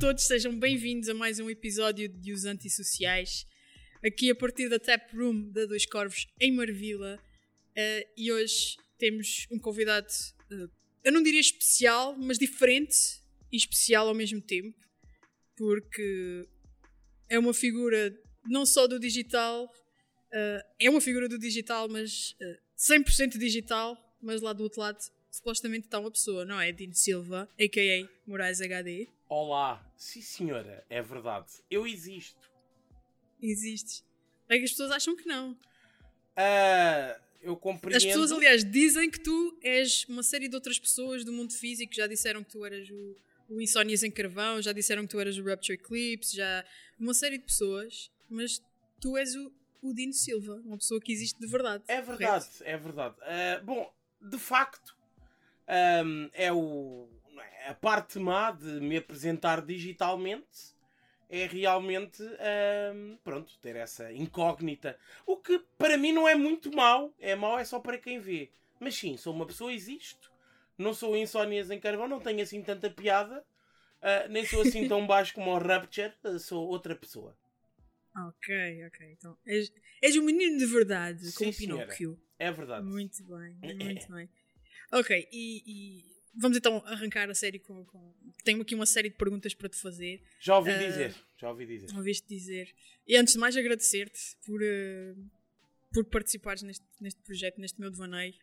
todos, sejam bem-vindos a mais um episódio de Os Antissociais, aqui a partir da Tap Room da Dois Corvos em Marvila. Uh, e hoje temos um convidado, uh, eu não diria especial, mas diferente e especial ao mesmo tempo, porque é uma figura não só do digital, uh, é uma figura do digital, mas 100% digital, mas lá do outro lado supostamente está uma pessoa, não é? Dino Silva, a.k.a. Moraes HD. Olá, sim senhora, é verdade. Eu existo. Existes. É que as pessoas acham que não. Uh, eu compreendo. As pessoas, aliás, dizem que tu és uma série de outras pessoas do mundo físico. Já disseram que tu eras o, o Insónias em Carvão, já disseram que tu eras o Rupture Eclipse, já. Uma série de pessoas, mas tu és o, o Dino Silva, uma pessoa que existe de verdade. É verdade, correto? é verdade. Uh, bom, de facto, um, é o, a parte má de me apresentar digitalmente é realmente pronto, ter essa incógnita. O que para mim não é muito mau, é mau é só para quem vê. Mas sim, sou uma pessoa, existo. Não sou insónias em carvão, não tenho assim tanta piada. Uh, nem sou assim tão baixo como o Rapture, uh, sou outra pessoa. Ok, ok. Então, és, és um menino de verdade, sim, como Pinóquio. É verdade. Muito bem, muito bem. Ok, e, e, vamos então arrancar a série com, com, Tenho aqui uma série de perguntas para te fazer. Já ouvi uh, dizer, já ouvi dizer. Ouviste dizer. E antes de mais agradecer-te por, uh, por participares neste, neste projeto, neste meu devaneio.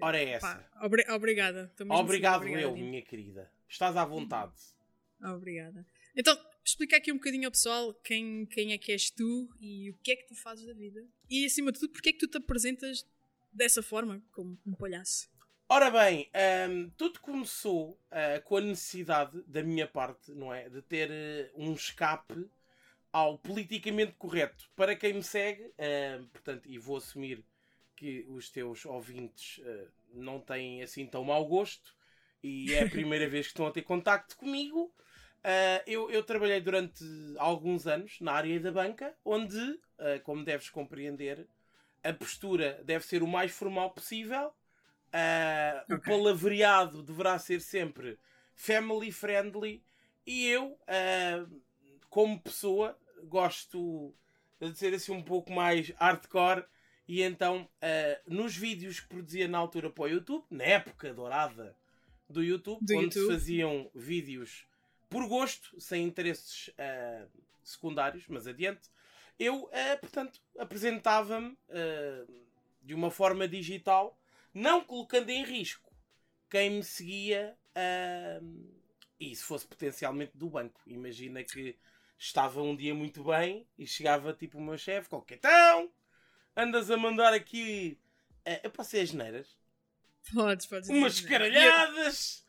Ora é essa. Pá, obri obrigada. Obrigado obrigada, eu, minha querida. Estás à vontade. Obrigada. Então, explica aqui um bocadinho ao pessoal quem, quem é que és tu e o que é que tu fazes da vida. E acima de tudo, porque é que tu te apresentas dessa forma, como um palhaço. Ora bem, um, tudo começou uh, com a necessidade da minha parte, não é? De ter uh, um escape ao politicamente correto. Para quem me segue, uh, portanto, e vou assumir que os teus ouvintes uh, não têm assim tão mau gosto e é a primeira vez que estão a ter contacto comigo. Eu, eu, trabalhei durante alguns anos na área da banca, onde, como deves compreender, a postura deve ser o mais formal possível Uh, okay. O palavreado deverá ser sempre family friendly e eu, uh, como pessoa, gosto de ser assim um pouco mais hardcore e então uh, nos vídeos que produzia na altura para o YouTube, na época dourada do YouTube, do onde YouTube. se faziam vídeos por gosto, sem interesses secundários, mas adiante, eu, portanto, apresentava-me de uma forma digital não colocando em risco quem me seguia uh, e se fosse potencialmente do banco. Imagina que estava um dia muito bem e chegava tipo o meu chefe, então andas a mandar aqui uh, eu posso ser as neiras? Podes, podes. Umas caralhadas!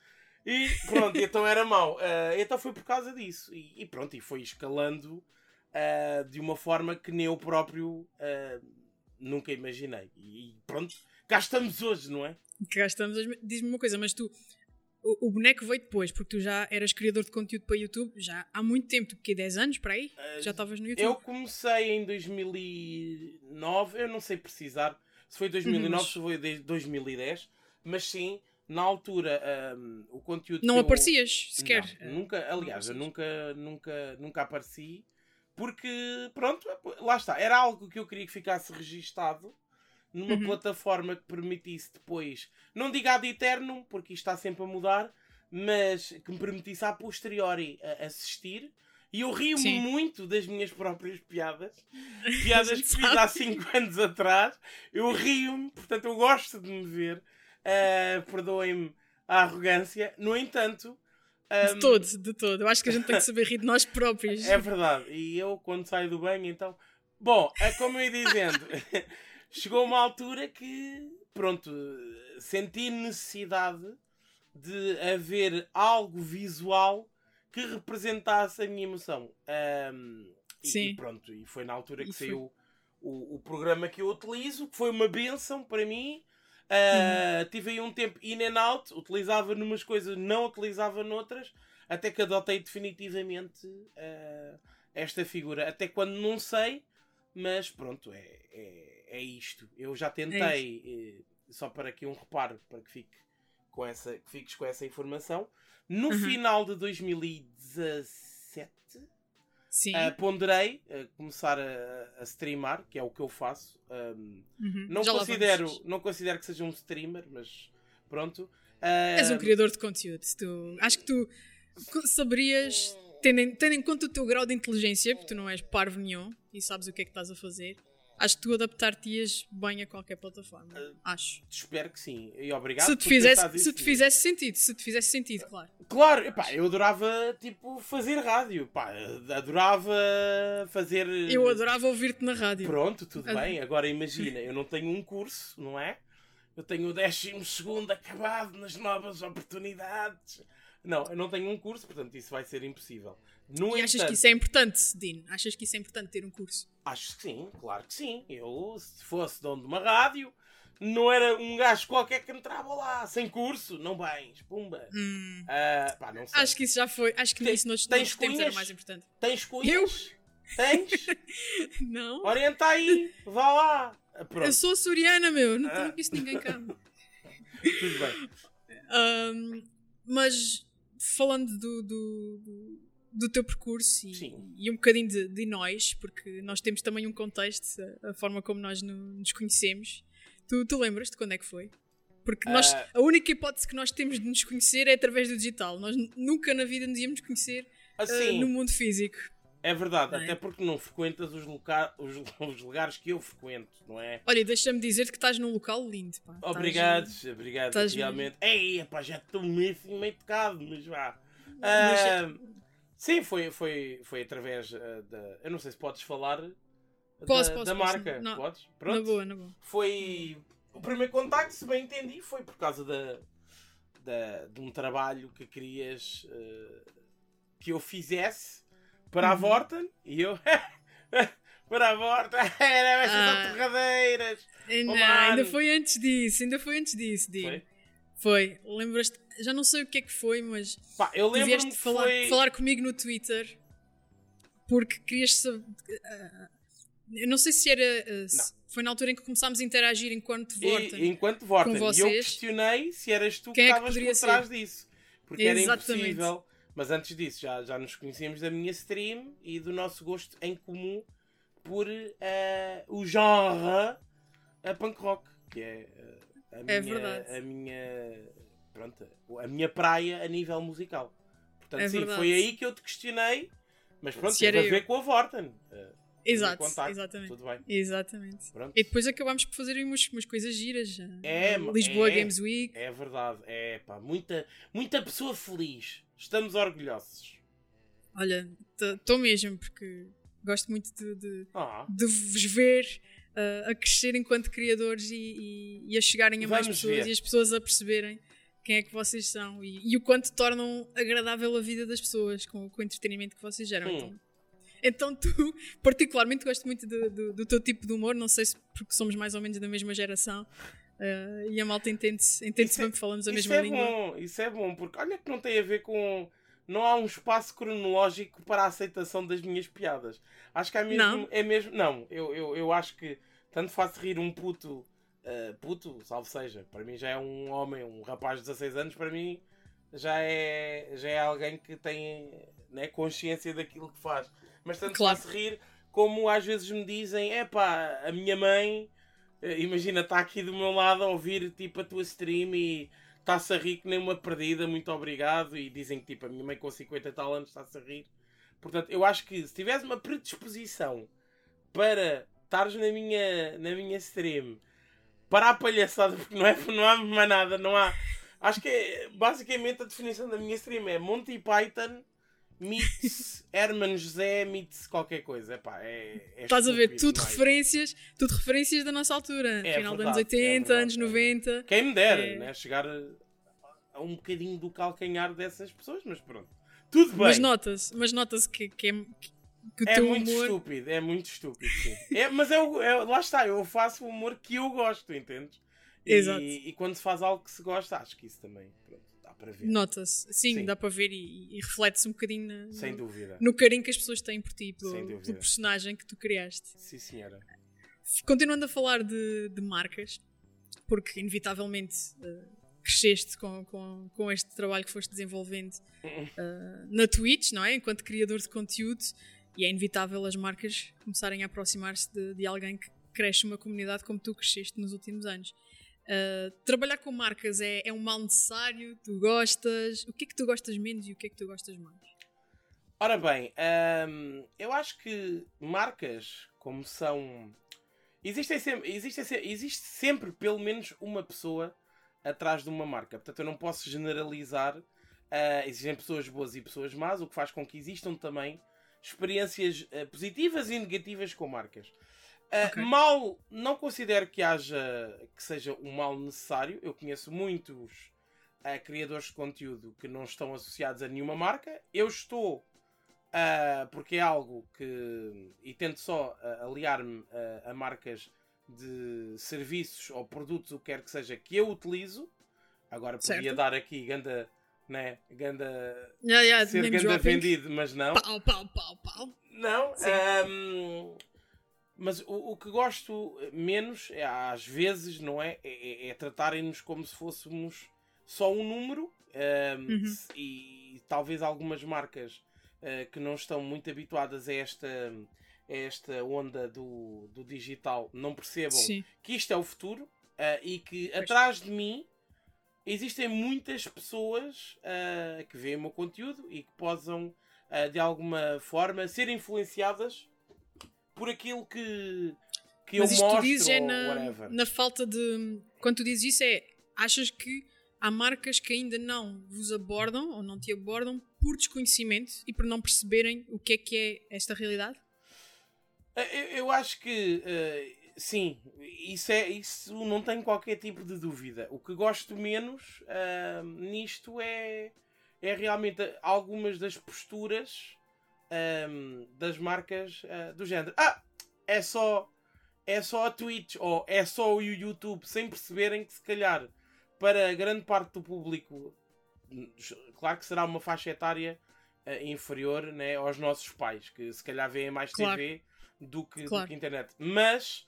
E pronto, então era mau. Uh, então foi por causa disso. E, e pronto, e foi escalando uh, de uma forma que nem eu próprio nunca imaginei. E, e pronto, cá estamos hoje, não é? Cá estamos hoje. Diz-me uma coisa, mas tu. O, o, boneco veio depois, porque tu já eras criador de conteúdo para YouTube já há muito tempo, tu que 10 anos para aí? Uh, já estavas no YouTube? Eu comecei em 2009, eu não sei precisar se foi 2009 uhum. se foi 2010, mas sim, na altura um, o conteúdo. Não aparecias eu... sequer? Não, nunca, aliás, eu nunca, nunca, nunca apareci porque, pronto, lá está, era algo que eu queria que ficasse registado numa uhum. plataforma que permitisse depois, não diga ad eterno, porque isto está sempre a mudar, mas que me permitisse a posteriori assistir. E eu rio-me muito das minhas próprias piadas. Piadas que fiz há 5 anos atrás. Eu rio-me, portanto eu gosto de me ver. Uh, Perdoem-me a arrogância. No entanto. Um... De todo, de todo. Eu acho que a gente tem que saber rir de nós próprios. É verdade. E eu, quando saio do banho, então. Bom, é como eu ia dizendo. chegou uma altura que, pronto, senti necessidade de haver algo visual que representasse a minha emoção. Um, Sim. E, pronto, e foi na altura que e saiu o, o programa que eu utilizo, que foi uma benção para mim. Uh, uhum. Tive aí um tempo in and out, utilizava numas coisas, não utilizava noutras, até que adotei definitivamente uh, esta figura. Até quando não sei, mas pronto, é, é é isto. Eu já tentei, é só para aqui um reparo, para que, fique com essa, que fiques com essa informação. No uhum. final de 2017, 2017, Sim. uh, ponderei uh, começar a, a, streamar, que é o que eu faço. Um, uhum. não, considero, não considero que seja um streamer, mas pronto. Uh, És um criador de conteúdo. Tu, acho que tu saberias, tendo em, tendo em conta o teu grau de inteligência, porque tu não és parvo nenhum e sabes o que é que estás a fazer, acho que tu adaptar-te-ias bem a qualquer plataforma. Uh, acho. Espero que sim. E obrigado se te, fizesse, se te fizesse sentido, se te fizesse sentido, claro. Claro, epá, eu adorava tipo fazer rádio, pá, adorava fazer. Eu adorava ouvir-te na rádio. Pronto, tudo bem. Agora imagina, eu não tenho um curso, não é? Eu tenho o 12 segundo acabado nas novas oportunidades. Não, eu não tenho um curso, portanto isso vai ser impossível. No e achas que isso é importante, Dino? Achas que isso é importante ter um curso? Acho que sim, claro que sim. Eu, se fosse dono de uma rádio, não era um gajo qualquer que entrava lá, sem curso, não bens, pumba. Hum. Uh, pá, não sei. Acho que isso já foi. Acho que Tem, isso nos, tens tempos era mais importante. Tens cunhas? Eu? Tens? não. Orienta aí, vá lá. Pronto. Eu sou açoriana, meu, não tenho ah. isso ninguém cá. Tudo bem. Um, mas falando do, do, do, do teu percurso e, e, um bocadinho de, de, nós, porque nós temos também um contexto, a, a forma como nós nos conhecemos. Tu, tu lembras de quando é que foi? Porque nós, uh... a única hipótese que nós temos de nos conhecer é através do digital. Nós nunca na vida nos íamos conhecer assim, uh, no mundo físico. É verdade, é? até porque não frequentas os, loca os, os, lugares que eu frequento, não é? Olha, deixa-me dizer que estás num local lindo, pá. Obrigado, estás, obrigado, estás realmente. Mesmo. Ei, pá, já estou meio, meio tocado, mas vá. Uh, sim, foi, foi, foi através uh, da. Eu não sei se podes falar posso, da, posso, da marca. Não, podes? Pronto. Na boa, na boa. Foi. O primeiro contacto, se bem entendi, foi por causa da, da, de um trabalho que querias uh, que eu fizesse para a Vorten uhum. e eu para a Vorten era essas ah. torradeiras. Não, oh, ainda foi antes disso, ainda foi antes disso, Dino. Foi? Foi. Lembras-te? Já não sei o que é que foi, mas. Pá, eu lembro-me falar, foi... falar comigo no Twitter porque querias saber. Uh, eu não sei se era. Uh, se foi na altura em que começámos a interagir enquanto Vorten. E, enquanto Vorten. E eu questionei se eras tu Quem que estavas é por trás ser? disso. Porque Exatamente. era impossível mas antes disso, já, já nos conhecíamos da minha stream e do nosso gosto em comum por uh, o genre a punk rock, que é uh, a, é minha, a minha pronto, a minha praia a nível musical. Portanto, é sim, verdade. foi aí que eu te questionei, mas pronto, teve a ver eu. com a Vorten. Uh, Exato, contacto, exatamente. Tudo bem. Exatamente. Pronto. E depois acabámos por fazer umas, umas coisas giras. É, Lisboa é, Games Week. É verdade. É, pá, muita, muita pessoa feliz. Estamos orgulhosos. Olha, estou mesmo, porque gosto muito de, de, ah. de vos ver uh, a crescer enquanto criadores e, e, e a chegarem a mais pessoas ver. e as pessoas a perceberem quem é que vocês são e, e, o quanto tornam agradável a vida das pessoas com, com o entretenimento que vocês geram. Hum. Então, então, tu, particularmente, gosto muito do, do, do, teu tipo de humor, não sei se porque somos mais ou menos da mesma geração, Uh, e a malta entende-se entende bem que falamos a mesma é língua. Bom, isso é bom, porque olha que não tem a ver com. Não há um espaço cronológico para a aceitação das minhas piadas. Acho que é mesmo. Não, é mesmo, não eu, eu, eu acho que tanto faço rir um puto. Uh, puto, salvo seja, para mim já é um homem, um rapaz de 16 anos, para mim já é, já é alguém que tem né, consciência daquilo que faz. Mas tanto claro. faço rir como às vezes me dizem: é pá, a minha mãe eh, imagina, está aqui do meu lado a ouvir tipo a tua stream e está-se a rir que nem uma perdida, muito obrigado. E dizem que tipo a minha mãe com 50 e tal anos está-se a rir. Portanto, eu acho que se tiveres uma predisposição para estares na minha, na minha stream para a palhaçada, porque não, é, não há mais nada, não há. Acho que é, basicamente a definição da minha stream é Monty Python meets Herman José meets qualquer coisa. Epá, é, é Estás a ver, tudo referências, tudo referências da nossa altura. É final dos anos 80, é anos 90. Quem me dera, é. né? chegar a, a, um bocadinho do calcanhar dessas pessoas, mas pronto. Tudo bem. Mas nota-se mas nota que, que, é, que é muito humor... estúpido, é muito estúpido, é, mas é, é, lá está, eu faço o humor que eu gosto, entendes? E, Exato. E, quando se faz algo que se gosta, acho que isso também. Pronto para ver. Nota-se, sim, sim, dá para ver e, e reflete-se um bocadinho na, Sem no, dúvida. no carinho que as pessoas têm por ti, pelo, pelo personagem que tu criaste. Sim, senhora. Continuando a falar de, de marcas, porque inevitavelmente uh, cresceste com, com, com este trabalho que foste desenvolvendo uh, na Twitch, não é? Enquanto criador de conteúdo, e é inevitável as marcas começarem a aproximar-se de, de, alguém que cresce uma comunidade como tu cresceste nos últimos anos. Uh, trabalhar com marcas é, é um mal necessário? Tu gostas? O que é que tu gostas menos e o que é que tu gostas mais? Ora bem, eu acho que marcas, como são. Existem sempre, existe sempre pelo menos uma pessoa atrás de uma marca. Portanto, eu não posso generalizar. Uh, existem pessoas boas e pessoas más, o que faz com que existam também experiências uh, positivas e negativas com marcas. Uh, okay. Mal, não considero que haja que seja um mal necessário. Eu conheço muitos criadores de conteúdo que não estão associados a nenhuma marca. Eu estou Uh, porque é algo que. E tento só uh, aliar-me uh, a marcas de serviços ou produtos, o que quer que seja, que eu utilizo. Agora podia certo. dar aqui ganda. Né, ganda. Yeah, yeah, ser ganda vendido, mas não. Pau, pau, pau, pau. Não. Um, mas o, o, que gosto menos, é, às vezes, não é? É, é, é tratarem-nos como se fôssemos só um número. Um, uhum. E talvez algumas marcas uh, que não estão muito habituadas a esta, a esta onda do, do digital não percebam Sim. que isto é o futuro uh, e que pois. atrás de mim existem muitas pessoas uh, que veem o meu conteúdo e que possam de alguma forma ser influenciadas por aquilo que, que Mas eu mostro. Tu dizes é na, na falta de. Quando tu dizes isso, é. Achas que há marcas que ainda não vos abordam ou não te abordam por desconhecimento e por não perceberem o que é que é esta realidade? Eh, eu, eu acho que uh, sim, isso, é, isso não tem qualquer tipo de dúvida. O que gosto menos uh, nisto é, é realmente algumas das posturas um, das marcas uh, do género. Ah, é só, é só a Twitch ou é só o YouTube, sem perceberem que se calhar para grande parte do público claro que será uma faixa etária uh, inferior né, aos nossos pais, que se calhar veem mais claro. TV do que, claro. do que internet. Mas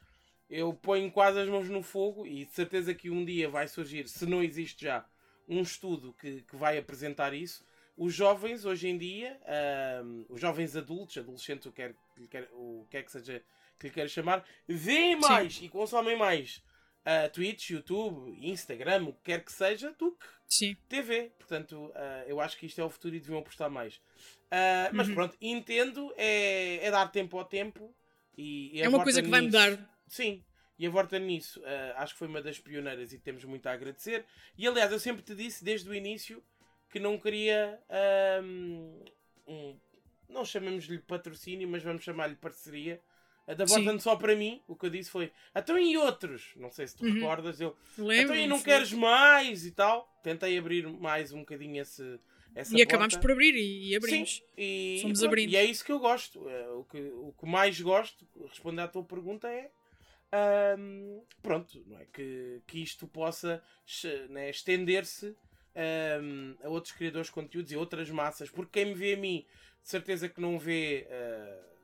eu ponho quase as mãos no fogo e de certeza que um dia vai surgir, se não existe já, um estudo que, que vai apresentar isso. Os jovens hoje em dia, uh, os jovens adultos, adolescentes, o que quer, quer, o que é que seja que lhe queira chamar, veem mais Sim. e consomem mais uh, Twitch, YouTube, Instagram, o que quer que seja, do que Sim. TV. Portanto, uh, eu acho que isto é o futuro e deviam apostar mais. Uh, mas uhum. pronto, entendo, é, é, dar tempo ao tempo. E, e é uma coisa que nisso, vai mudar. Sim, e a Vorta nisso, uh, acho que foi uma das pioneiras e temos muito a agradecer. E aliás, eu sempre te disse desde o início que não queria um, não chamemos-lhe patrocínio, mas vamos chamar-lhe parceria a da Vorten só para mim, o que eu disse foi então e outros? Não sei se tu uhum. recordas, eu então e não queres mais e tal. Tentei abrir mais um bocadinho esse, essa E acabámos por abrir e, e abrimos. Sim, e, Fomos e, abrindo. e é isso que eu gosto. É, o que, o que mais gosto, responder à tua pergunta, é um, pronto, não é? Que, que isto possa né, estender-se um, a outros criadores de conteúdos e outras massas, porque quem me vê a mim, de certeza que não vê. Uh,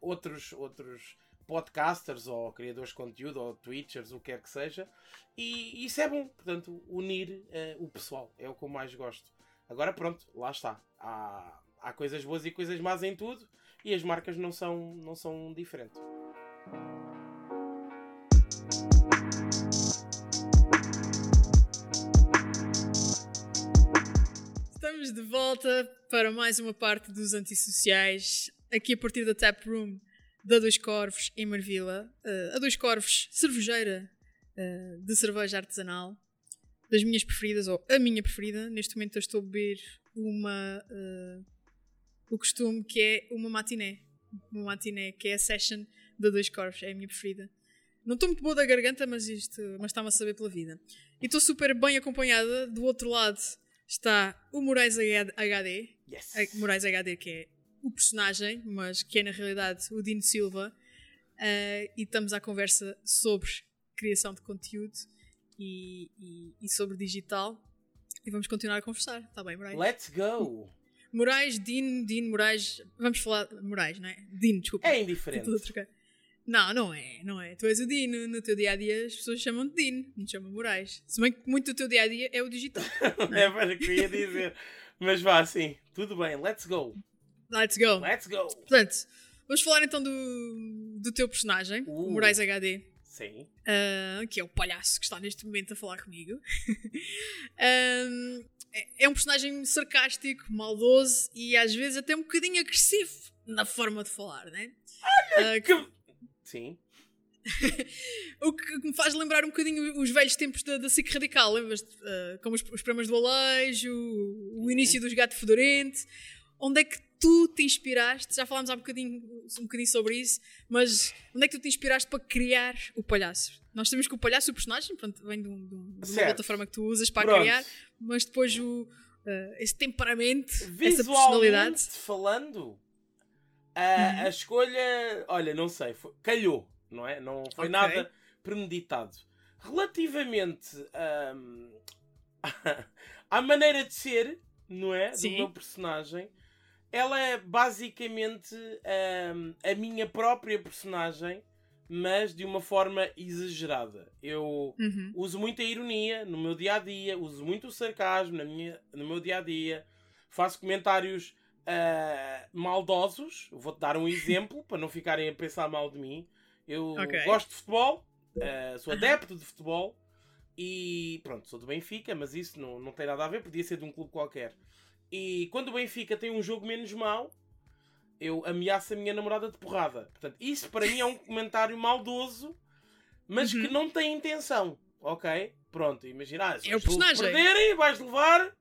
outros, outros podcasters ou criadores de conteúdo ou twitchers, o que quer que seja. E isso é bom, portanto, unir uh, o pessoal é o que eu mais gosto. Agora, pronto, lá está. Há, há coisas boas e coisas más em tudo e as marcas não são, não são diferentes. Estamos de volta para mais uma parte dos antissociais aqui a partir da Tap Room da Dois Corvos em Marvila. Uh, a Dois Corvos, cervejeira uh, de cerveja artesanal, das minhas preferidas, ou a minha preferida. Neste momento eu estou a beber uma. Uh, o costume que é uma matiné. Uma matiné, que é a session da Dois Corvos, é a minha preferida. Não estou muito boa da garganta, mas isto mas está-me a saber pela vida. E estou super bem acompanhada. Do outro lado está o Moraes HD. Yes. Moraes HD, que é o personagem, mas que é na realidade o Dino Silva, uh, e estamos à conversa sobre criação de conteúdo e, e, e, sobre digital. E vamos continuar a conversar, está bem, Moraes? Let's go! Moraes, Dino, Dino, Moraes. Vamos falar. Moraes, não é? Dino, desculpa. É indiferente. Não, não é, não é. Tu és o Dino. No teu dia a dia as pessoas chamam-te Dino, não te chamam Moraes. Se bem que muito do teu dia a dia é o digital. é para que eu ia dizer. Mas vá, sim, tudo bem, let's go. Let's go. Let's go. Portanto, vamos falar então do, do teu personagem, Uh. o Moraes HD. Sim. Uh, que é o palhaço que está neste momento a falar comigo. Um, é- é um personagem sarcástico, maldoso e às vezes até um bocadinho agressivo na forma de falar, né? Uh, Que... Sim. o que me faz lembrar um bocadinho os velhos tempos da, da SIC Radical, lembras? Uh, como os, os programas do Alejo, o, o início dos Gato Fedorente. Onde é que tu te inspiraste? Já falámos há um bocadinho, um bocadinho sobre isso, mas onde é que tu te inspiraste para criar o palhaço? Nós sabemos que o palhaço, o personagem, pronto, vem de, um- de um- uma Certo. plataforma que tu usas para Pronto. criar, mas depois o, uh, esse temperamento, essa personalidade. falando, a, Uhum. a escolha, olha, não sei, foi- calhou, não é? Não foi Ok. nada premeditado. Relativamente hum, à maneira de ser, não é? Sim. Do meu personagem, ela é basicamente hum, a minha própria personagem, mas de uma forma exagerada. Eu Uhum. uso muita ironia no meu dia a dia, uso muito o sarcasmo na minha, no meu dia a dia, faço comentários ah, maldosos. Vou-te dar um exemplo para não ficarem a pensar mal de mim. Eu Ok. gosto de futebol, ah, sou adepto de futebol e pronto, sou do Benfica, mas isso não, não tem nada a ver, podia ser de um clube qualquer. E quando o Benfica tem um jogo menos mau, eu ameaço a minha namorada de porrada. Portanto, isso para mim é um comentário maldoso, mas Uhum. que não tem intenção, ok? Pronto, imagina, ah, se É o personagem. perderem, vais levar,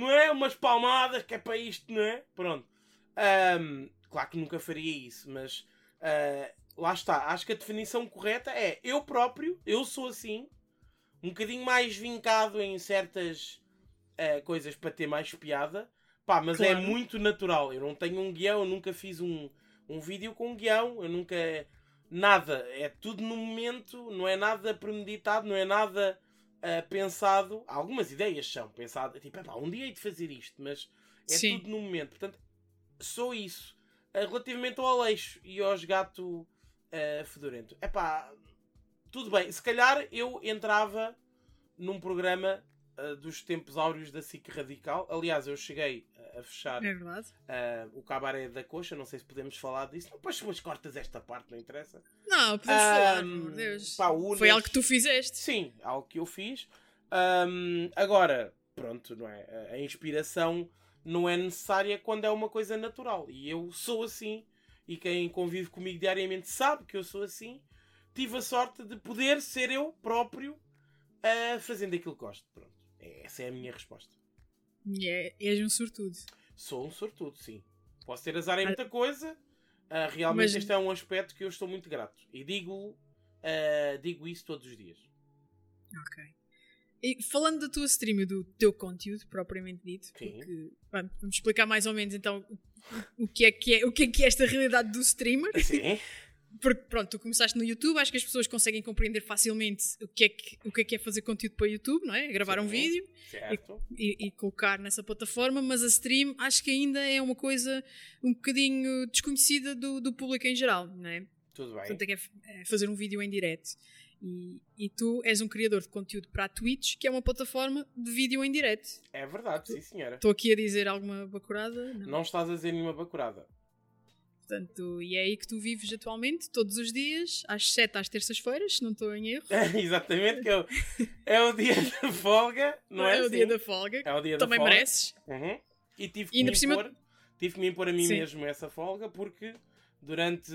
não é? Umas palmadas, que é para isto, não é? Pronto. Ahm, claro que nunca faria isso, mas ah, lá está. Acho que a definição correta é eu próprio, eu sou assim, um bocadinho mais vincado em certas ah, coisas para ter mais piada. Pá, mas é Claro. muito natural. Eu não tenho um guião, eu nunca fiz um, um vídeo com um guião, eu nunca. Nada. É tudo no momento, não é nada premeditado, não é nada ah, pensado. Algumas ideias são pensadas, tipo, "Epá, um dia hei de fazer isto, mas é Sim. tudo no momento. Portanto, sou isso. Ah, relativamente ao Aleixo e aos gato ah, fedorento, é pá, tudo bem. Se calhar eu entrava num programa dos tempos áureos da SIC Radical. Aliás, eu cheguei a fechar É ah, o cabaré da coxa. Não sei se podemos falar disso. Não, depois, depois cortas esta parte, não interessa. Não, podemos falar, Ahm, amor de Deus. pá, Foi algo que tu fizeste. Sim, algo que eu fiz. Ahm, agora, pronto, não é? A- inspiração não é necessária quando é uma coisa natural. E eu sou assim. E quem convive comigo diariamente sabe que eu sou assim. Tive a sorte de poder ser eu próprio ah, fazendo aquilo que gosto. Pronto. Essa é a minha resposta. É, és um sortudo. Sou um sortudo, sim. Posso ter azar em muita coisa. ah, realmente Mas- este é um aspecto que eu estou muito grato. E digo, ah, digo isso todos os dias. Ok. E falando da tua stream e do teu conteúdo, propriamente dito, porque, pronto, vamos explicar mais ou menos então o, o que é que é, o que é que é esta realidade do streamer. Sim. Porque pronto, tu começaste no YouTube, acho que as pessoas conseguem compreender facilmente o que é que, o que, é, que é fazer conteúdo para o YouTube, não é? Gravar um Sim. vídeo Certo. e, e colocar nessa plataforma, mas a stream acho que ainda é uma coisa um bocadinho desconhecida do, do público em geral, não é? Tudo bem. Portanto, é, que é é fazer um vídeo em direto. E, e tu és um criador de conteúdo para a Twitch, que é uma plataforma de vídeo em direto. É verdade, sim senhora. Estou aqui a dizer alguma bacurada? Não. Não estás a dizer nenhuma bacurada. Portanto, e é aí que tu vives atualmente, todos os dias, às 7 às terças-feiras, se não estou em erro. Exatamente, que é o, é o dia da folga, não é? o assim? dia da folga. É o dia Também da folga. mereces. Uhum. E tive E que, ainda me cima- impor, tive que me impor a mim Sim. mesmo essa folga porque durante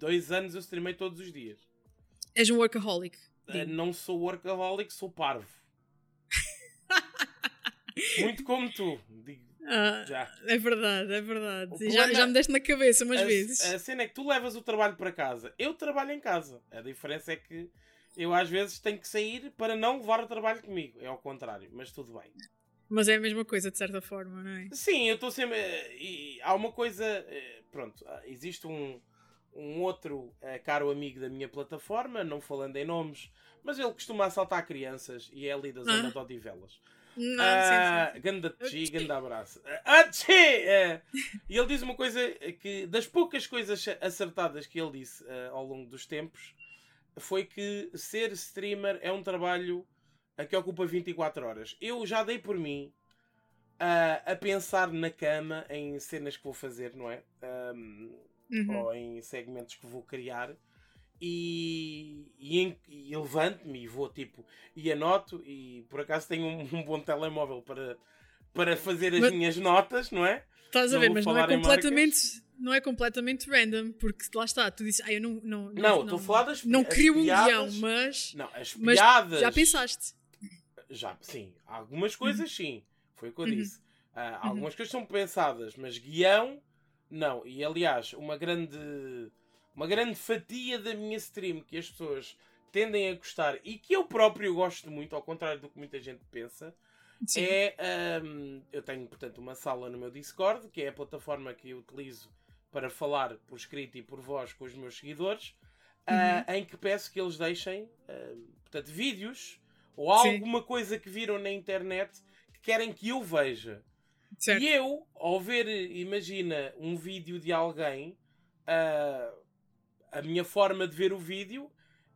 dois anos eu streamei todos os dias. És um workaholic. Uh, não sou workaholic, sou parvo. Muito como tu, Ah, já. é verdade, é verdade. Já, já me deste na cabeça umas a, vezes. a cena é que tu levas o trabalho para casa. Eu trabalho em casa. A diferença é que eu às vezes tenho que sair para não levar o trabalho comigo. É ao contrário, mas tudo bem. Mas é a mesma coisa, de certa forma, não é? Sim, eu estou sempre. eh, E há uma coisa. eh, Pronto, ah, existe um, um outro eh, caro amigo da minha plataforma, não falando em nomes, mas ele costuma assaltar crianças e é ali da zona Ah. de Odivelas. Não, Ah, sim, sim. Ganda Atchi. Chi, ganda abraço. Ah! Ah, E ele diz uma coisa que, das poucas coisas acertadas que ele disse ah, ao longo dos tempos, foi que ser streamer é um trabalho que ocupa 24 horas. Eu já dei por mim ah, a pensar na cama em cenas que vou fazer, não é? Ahm, Uhum. ou em segmentos que vou criar e, e, e levanto-me e vou tipo e anoto e por acaso tenho um, um bom telemóvel para, para fazer as Mas- minhas notas, não é? Estás a ver, mas não é completamente. Não é completamente random, porque lá está, tu dizes, ah, eu não. Não, Não, estou a falar das Não crio um guião, mas. Não, as Mas piadas. já pensaste. Já, sim. Algumas coisas sim. Foi o que eu Uhum. disse. Ah, algumas coisas são pensadas, mas guião, não. E aliás, uma grande, uma grande fatia da minha stream que as pessoas tendem a gostar e que eu próprio gosto muito, ao contrário do que muita gente pensa, Sim. é. ahm, eu tenho, portanto, uma sala no meu Discord, que é a plataforma que eu utilizo para falar por escrito e por voz com os meus seguidores, ah, Uhum. em que peço que eles deixem ahm, portanto, vídeos ou Sim. alguma coisa que viram na internet que querem que eu veja. certo. E eu, ao ver, imagina, um vídeo de alguém, ah, a minha forma de ver o vídeo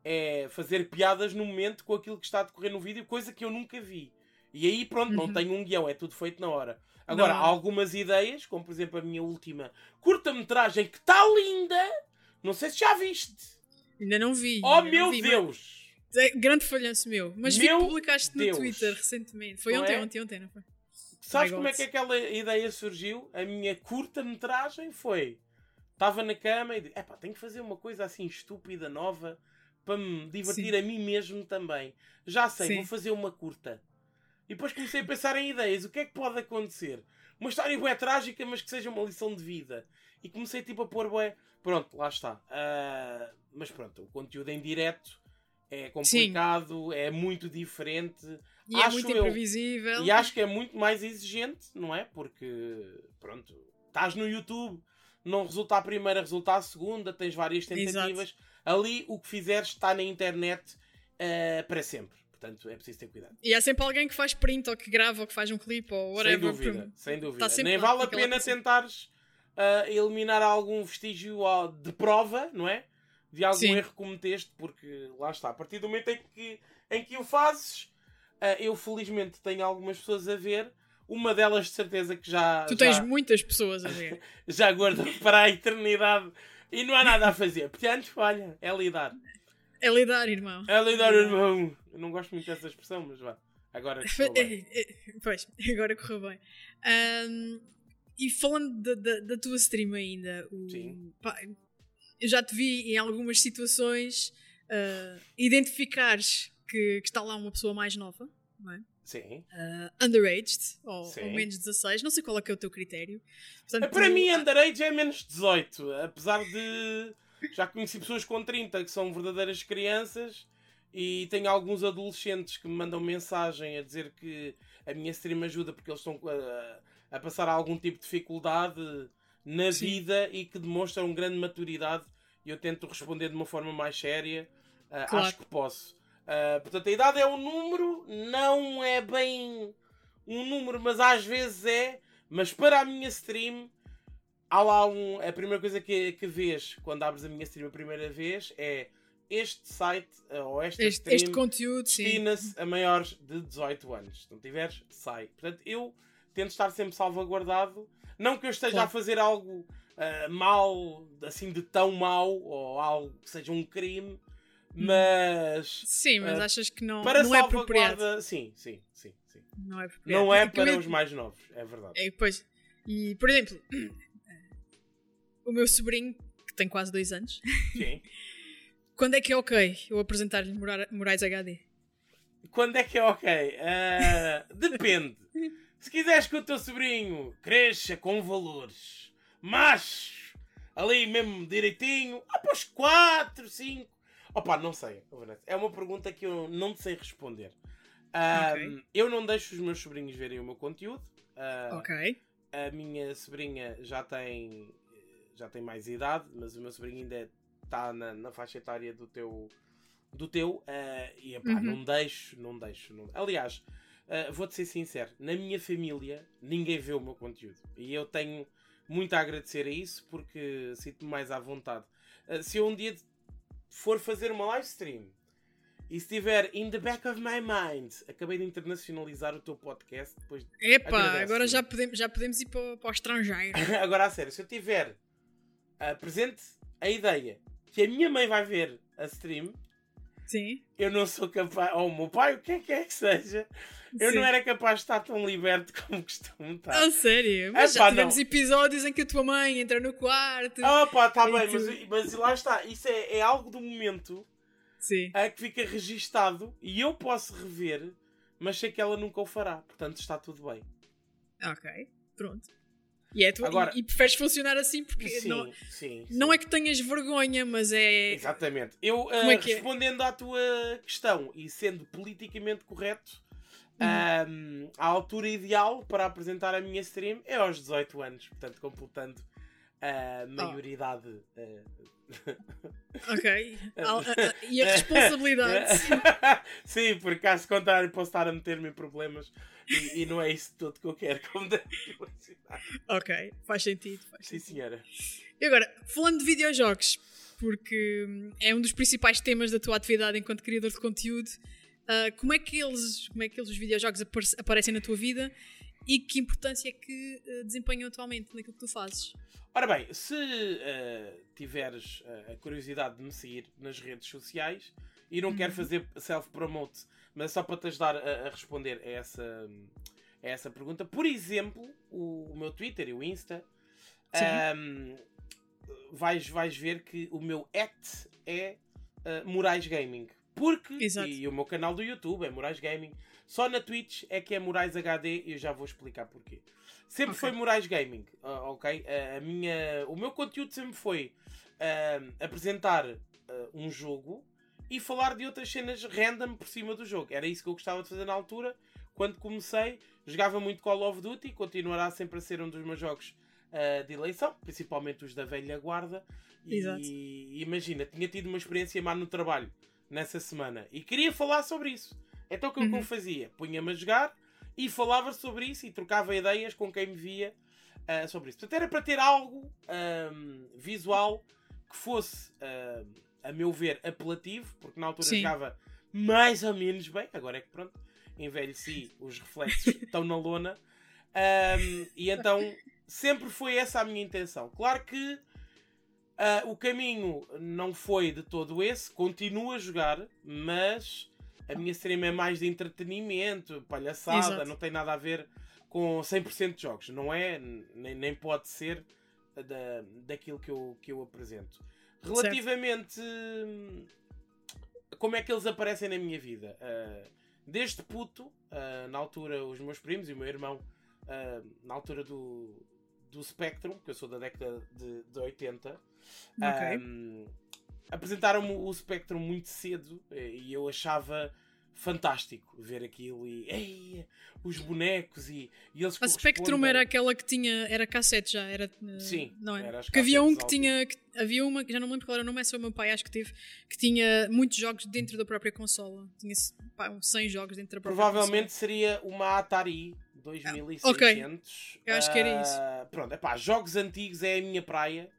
é fazer piadas no momento com aquilo que está a decorrer no vídeo, coisa que eu nunca vi. E aí, pronto, não Uhum. tenho um guião, é tudo feito na hora. Agora, Na há algumas ideias, como por exemplo a minha última curta-metragem, que está linda. Não sei se já viste. Ainda não vi. Oh não meu vi, mas- Deus! É grande falhanço meu. Mas vi que Meu publicaste no Deus. Twitter recentemente. Foi Não ontem, é? ontem, ontem, não foi? Sabes como é que aquela ideia surgiu? A minha curta-metragem foi. Estava na cama e disse: epá, tenho que fazer uma coisa assim estúpida, nova, para me divertir Sim. a mim mesmo também. Já sei, Sim. vou fazer uma curta. E depois comecei a pensar em ideias. O que é que pode acontecer? Uma história bué trágica, mas que seja uma lição de vida. E comecei tipo a pôr bué. Pronto, lá está. Ah, mas pronto, o conteúdo em direto é complicado, é muito diferente. E é Acho muito eu. imprevisível. E acho que é muito mais exigente, não é? Porque, pronto, estás no YouTube, não resulta a primeira, resulta a segunda, tens várias tentativas. Ali o que fizeres está na internet eh, para sempre. Portanto, é preciso ter cuidado. E há sempre alguém que faz print ou que grava ou que faz um clipe ou whatever. sem dúvida, sem dúvida. Tá Nem vale a pena tentares ah, eliminar algum vestígio de prova, não é? De algum Sim. erro que cometeste, porque lá está. A partir do momento em que, em que o fazes, ah, eu felizmente tenho algumas pessoas a ver. Uma delas de certeza que já, Tu tens já, muitas pessoas a ver. já guardou para a eternidade e não há nada a fazer. Portanto, olha, é lidar. É lidar, irmão. É lidar, irmão. Eu não gosto muito dessa expressão, mas vá. Agora estou bem. É, é, Pois, agora correu bem. Ahm, e falando da, da, da tua stream ainda, o- Sim. pá, eu já te vi em algumas situações ah, identificares que, que está lá uma pessoa mais nova, não é? Sim. Ah, underaged, ou, Sim. ou menos 16, não sei qual é que é o teu critério. Portanto, Para mim, ah, underage é menos 18. Apesar de. Já conheci pessoas com 30 que são verdadeiras crianças e tenho alguns adolescentes que me mandam mensagem a dizer que a minha stream ajuda porque eles estão a, a passar algum tipo de dificuldade na Sim. vida e que demonstram grande maturidade e eu tento responder de uma forma mais séria. Ah, Claro. Acho que posso. Ah, portanto, a idade é um número, não é bem um número, mas às vezes é. Mas para a minha stream, há lá um. A primeira coisa que, que vês quando abres a minha stream a primeira vez é este site ah, ou esta este, stream este conteúdo, destina-se a maiores de 18 anos. Se não tiveres, sai. Portanto, eu tento estar sempre salvaguardado. Não que eu esteja Claro. a fazer algo ah, mal, assim de tão mal, ou algo que seja um crime, mas Sim, mas Ah, achas que não, para não é apropriado. Sim, sim, sim, sim. Não é apropriado. Não é para os mais novos, é verdade. É, pois. E, por exemplo, o meu sobrinho, que tem quase dois anos, Sim. quando é que é ok eu apresentar-lhe Mora- Moraes HD? Quando é que é ok? Ah, depende. Se quiseres que o teu sobrinho cresça com valores, macho, ali mesmo direitinho, após 4, 5. Opa, não sei. Vanessa. É uma pergunta que eu não sei responder. Ah, Ok. Eu não deixo os meus sobrinhos verem o meu conteúdo. Ah, Ok. A minha sobrinha já tem já tem mais idade, mas o meu sobrinho ainda está na, na faixa etária do teu do teu eh, e epá, Uhum. não deixo, não deixo. não- Aliás, uh, vou-te ser sincero, na minha família ninguém vê o meu conteúdo. E eu tenho muito a agradecer a isso porque sinto-me mais à vontade. Uh, se eu um dia for fazer uma live stream e se estiver in the back of my mind, acabei de internacionalizar o teu podcast depois. Epá, agora já podemos, já podemos ir para, para o estrangeiro. agora a sério, se eu tiver uh, presente a ideia que a minha mãe vai ver a stream, Sim. eu não sou capaz, ou o meu pai, o que é que é que seja, eu Sim. não era capaz de estar tão liberto como costumo estar. A sério? Mas já tivemos não. episódios em que a tua mãe entra no quarto. Ah, pá, tá bem, mas, mas lá está, isso é, é algo do momento Sim. A que fica registado e eu posso rever, mas sei que ela nunca o fará. Portanto, está tudo bem. Ok, pronto. E, é tu, Agora, e, e, preferes funcionar assim porque sim, não, sim, sim. não é que tenhas vergonha, mas é. Exatamente. Eu, uh, é respondendo é? à tua questão e sendo politicamente correto, uhum. um, a altura ideal para apresentar a minha stream é aos 18 anos, portanto, completando a maioridade uh, Ok. e a responsabilidade. Sim, porque caso contrário posso estar a meter-me em problemas e, e, não é isso todo que eu quero como Ok, faz sentido. Faz Sim, sentido. senhora. E agora, falando de videojogos, porque hum, é um dos principais temas da tua atividade enquanto criador de conteúdo, uh, como, é que eles, como é que eles, os videojogos aparecem na tua vida e que importância é que uh, desempenham atualmente naquilo que tu fazes? Ora bem, se uh, tiveres uh, a curiosidade de me seguir nas redes sociais e não uhum. quero fazer self-promote, mas só para te ajudar a, a, responder a essa, a essa pergunta, por exemplo, o, o meu Twitter e o Insta, um, vais, vais ver que o meu at é uh, Moraes Gaming. Porque, Exato. e o meu canal do YouTube é Moraes Gaming, só na Twitch é que é Moraes HD e eu já vou explicar porquê. Sempre okay. foi Moraes Gaming, uh, ok? Uh, a minha, o meu conteúdo sempre foi uh, apresentar um jogo e falar de outras cenas random por cima do jogo. Era isso que eu gostava de fazer na altura. Quando comecei, jogava muito Call of Duty, continuará sempre a ser um dos meus jogos de eleição, principalmente os da velha guarda. Exato. E imagina, tinha tido uma experiência má no trabalho nessa semana e queria falar sobre isso. Então o que uhum. eu fazia? Punha-me a jogar e falava sobre isso e trocava ideias com quem me via uh, sobre isso. Portanto, era para ter algo um, visual que fosse, uh, a meu ver, apelativo, porque na altura Sim. jogava mais ou menos bem, agora é que pronto, envelheci, os reflexos estão na lona. Um, e então sempre foi essa a minha intenção. Claro que uh, o caminho não foi de todo esse, continuo a jogar, mas a minha stream é mais de entretenimento, palhaçada, Exato. não tem nada a ver com 100% de jogos, não é? Nem, nem pode ser da, daquilo que eu, que eu apresento. Relativamente certo. como é que eles aparecem na minha vida? Uh, desde puto, uh, na altura, os meus primos e o meu irmão, uh, na altura do, do Spectrum, que eu sou da década de, de 80, okay. um, apresentaram-me o Spectrum muito cedo e eu achava fantástico ver aquilo e ei, os bonecos e, e eles A Spectrum era aquela que tinha era cassete já era eh, sim não é? era porque havia um que tinha que, havia uma já não me lembro qual era o nome é só o meu pai acho que teve que tinha muitos jogos dentro da própria consola. Tinha pá, 100 jogos dentro da própria provavelmente consola. seria uma Atari 2600 ah, ok. Eu acho que era isso. Uh, pronto é pá jogos antigos é a minha praia.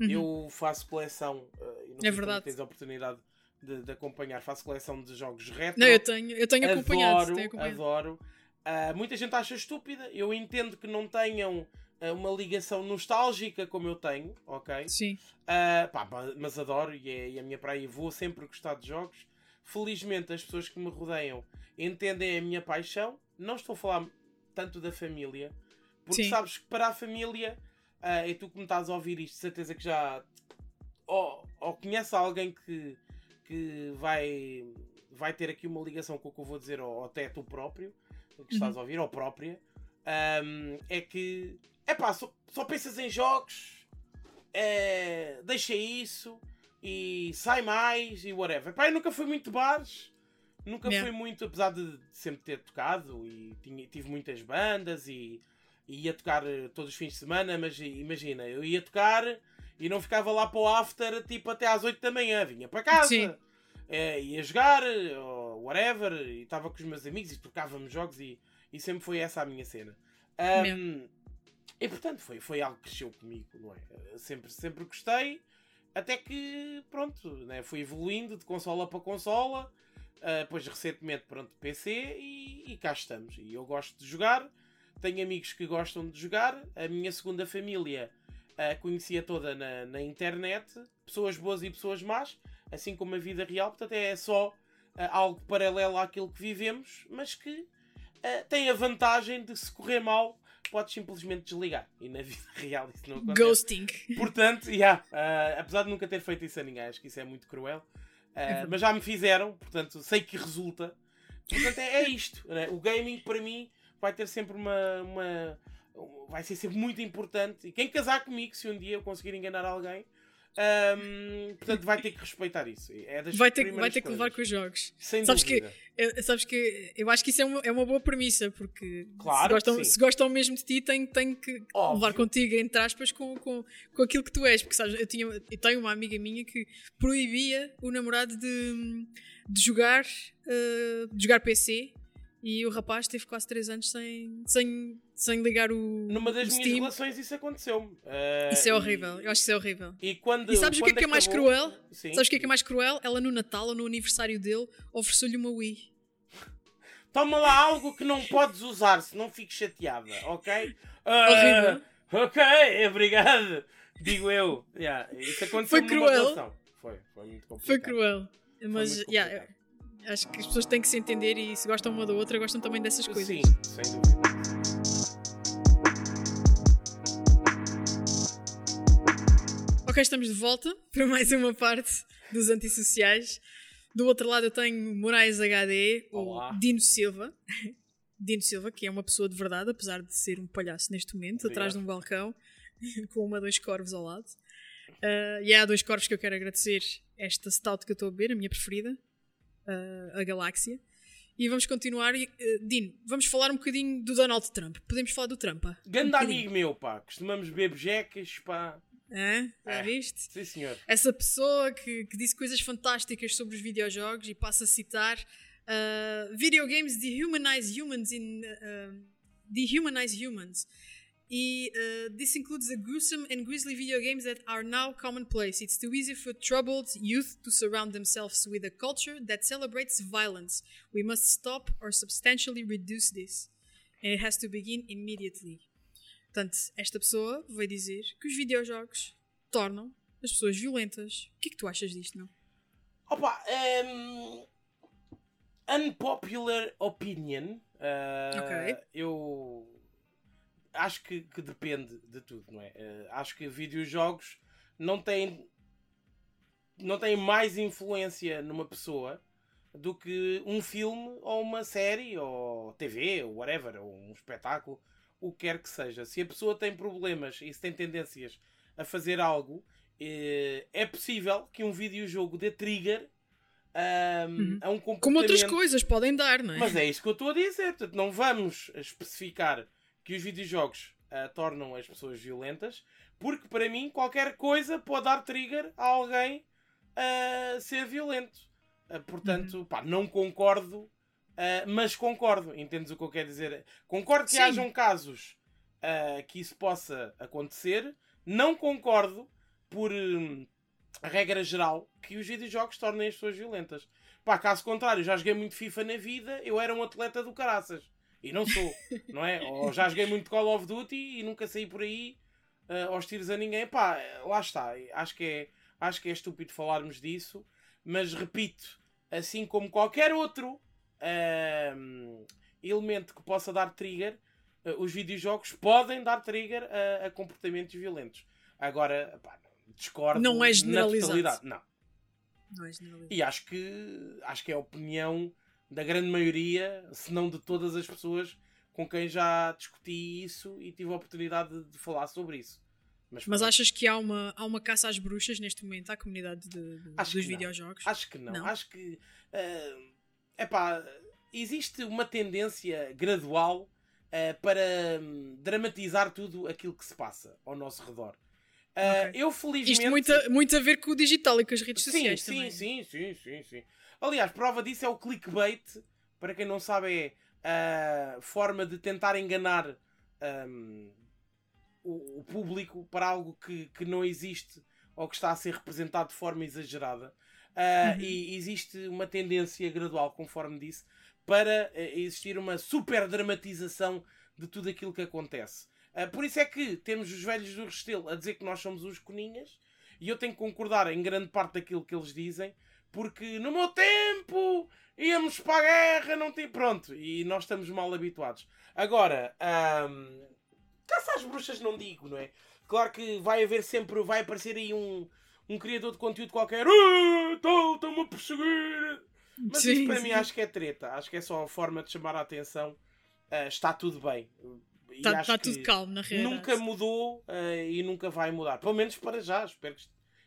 Uhum. Eu faço coleção uh, e não é verdade. tens a oportunidade de, de, acompanhar. Faço coleção de jogos retro. Não, eu tenho, eu tenho adoro, acompanhado. Tenho acompanhado. Adoro. Uh, muita gente acha estúpida. Eu entendo que não tenham uh, uma ligação nostálgica como eu tenho, ok? Sim. Uh, pá, mas adoro e é, e é a minha praia vou sempre gostar de jogos. Felizmente as pessoas que me rodeiam entendem a minha paixão. Não estou a falar tanto da família, porque Sim. sabes que para a família uh, e tu que me estás a ouvir isto, de certeza que já ou, ou conhece alguém que, que vai, vai ter aqui uma ligação com o que eu vou dizer, ou até tu próprio, que estás uhum. a ouvir, ou própria, um, é que é pá, só, só pensas em jogos, é, deixa isso e sai mais e whatever. Pá, eu nunca fui muito bares, nunca yeah. fui muito, apesar de sempre ter tocado e tinha, tive muitas bandas e e ia tocar eh, todos os fins de semana, mas imagina, eu ia tocar e não ficava lá para o after tipo até às 8 da manhã, vinha para casa, é, ia jogar, ou whatever, e estava com os meus amigos e trocávamos jogos e, e sempre foi essa a minha cena. Um, e portanto foi, foi algo que cresceu comigo, não é? Sempre, sempre gostei, até que pronto, né? fui evoluindo de consola para consola, uh, depois recentemente pronto, PC e, e cá estamos. E eu gosto de jogar, tenho amigos que gostam de jogar, a minha segunda família uh, conhecia toda na, na internet, pessoas boas e pessoas más, assim como a vida real, portanto é só uh, algo paralelo àquilo que vivemos, mas que uh, tem a vantagem de se correr mal, podes simplesmente desligar. E na vida real isso não acontece. Ghosting. Portanto, yeah, uh, apesar de nunca ter feito isso a ninguém, acho que isso é muito cruel. Uh, mas já me fizeram, portanto, sei que resulta. Portanto, é, é isto. Né? O gaming, para mim, vai ter sempre uma, uma, Vai ser sempre muito importante. E quem casar comigo, se um dia eu conseguir enganar alguém, um, portanto, vai ter que respeitar isso. É vai ter, vai ter que levar com os jogos. Sem sabes dúvida. Que, eu, sabes que eu acho que isso é uma, é uma boa premissa, porque claro se, gostam, se gostam mesmo de ti, tem, tem que Óbvio. levar contigo, entre aspas, com, com, com aquilo que tu és. Porque sabes, eu, tinha, eu tenho uma amiga minha que proibia o namorado de, de jogar, uh, de jogar PC e o rapaz teve quase 3 anos sem, sem, sem ligar o. Numa das o minhas Steam. relações isso aconteceu-me. Uh, isso é horrível, eu acho que isso é horrível. E, quando, e sabes o que é que é mais cruel? Sim. Sabes o que é que é mais cruel? Ela no Natal ou no aniversário dele ofereceu-lhe uma Wii. Toma lá algo que não podes usar, se não fiques chateada, ok? Uh, horrível. Ok, obrigado. Digo eu. Yeah, isso aconteceu Foi cruel. Foi, foi muito complicado. Foi cruel. Mas, muito yeah, acho que as pessoas têm que se entender e se gostam uma da outra, gostam também dessas coisas. Sim, sem dúvida. Ok, estamos de volta para mais uma parte dos antissociais. Do outro lado eu tenho Moraes HD, Olá. o Dino Silva. Dino Silva, que é uma pessoa de verdade, apesar de ser um palhaço neste momento, Obrigado. atrás de um balcão, com uma dois corvos ao lado. Uh, e há dois corvos que eu quero agradecer esta stout que eu estou a beber, a minha preferida, uh, a Galáxia. E vamos continuar. Uh, Dino, vamos falar um bocadinho do Donald Trump. Podemos falar do Trump? Grande um amigo meu, pá. Costumamos beber bejecas, pá. Hã? Já É. viste? Sim, senhor. Essa pessoa que, que disse coisas fantásticas sobre os videojogos e passa a citar uh, Video games dehumanize humans in uh, dehumanize humans. E uh, this includes the gruesome and grisly video games that are now commonplace. It's too easy for troubled youth to surround themselves with a culture that celebrates violence. We must stop or substantially reduce this. And it has to begin immediately. Portanto, esta pessoa veio dizer que os videojogos tornam as pessoas violentas. O que é que tu achas disto, não? Opa, um, unpopular opinion. Uh, Ok. Eu acho que, que depende de tudo, não é? Uh, acho que videojogos não têm não têm mais influência numa pessoa do que um filme ou uma série ou TV ou whatever, ou um espetáculo, o que quer que seja. Se a pessoa tem problemas e se tem tendências a fazer algo, eh, é possível que um videojogo dê trigger Uhum. a um comportamento. Como outras coisas podem dar, não é? Mas é isso que eu estou a dizer. Portanto, não vamos especificar que os videojogos ah, tornam as pessoas violentas, porque para mim qualquer coisa pode dar trigger a alguém a ser violento. Ah, portanto, pá, não concordo, ah, mas concordo. Entendes o que eu quero dizer? Concordo que Sim. hajam casos que isso possa acontecer. Não concordo por hum, regra geral que os videojogos tornem as pessoas violentas. Pá, caso contrário, já joguei muito FIFA na vida, eu era um atleta do caraças. E não sou, não é? Ou já joguei muito Call of Duty e nunca saí por aí ah, aos tiros a ninguém. Pá, lá está. Acho que, é, acho que é estúpido falarmos disso, mas repito, assim como qualquer outro ahm, elemento que possa dar trigger, ah, os videojogos podem dar trigger a, a comportamentos violentos. Agora, pá, discordo Não é na totalidade. Não. Não é generalizado. E acho que, acho que é a opinião da grande maioria, se não de todas as pessoas com quem já discuti isso e tive a oportunidade de, de falar sobre isso. Mas pronto, achas que há uma, há uma caça às bruxas neste momento à comunidade de- de- dos que não. videojogos? Acho que não. Não? Acho que. é epá, existe uma tendência gradual eh, para hum, dramatizar tudo aquilo que se passa ao nosso redor. Eh, Ok. Eu felizmente. Isto muito a, muito a ver com o digital e com as redes Sim, sociais sim, também. sim, sim, sim, sim. Aliás, prova disso é o clickbait. Para quem não sabe, é a forma de tentar enganar um, o, o, público para algo que, que não existe ou que está a ser representado de forma exagerada. Uh, uhum. E existe uma tendência gradual, conforme disse, para uh, existir uma super dramatização de tudo aquilo que acontece. Uh, por isso é que temos os velhos do Restelo a dizer que nós somos os coninhas, e eu tenho que concordar em grande parte daquilo que eles dizem, porque no meu tempo íamos para a guerra, não tem. Pronto, e nós estamos mal habituados. Agora, um, caça às bruxas, não digo, não é? Claro que vai haver sempre, vai aparecer aí um, um criador de conteúdo qualquer, estão-me a perseguir. Mas sim, isso para sim. mim acho que é treta, acho que é só a forma de chamar a atenção. Uh, está tudo bem. Está, está tudo calmo na realidade. Nunca mudou uh, e nunca vai mudar. Pelo menos para já. Espero,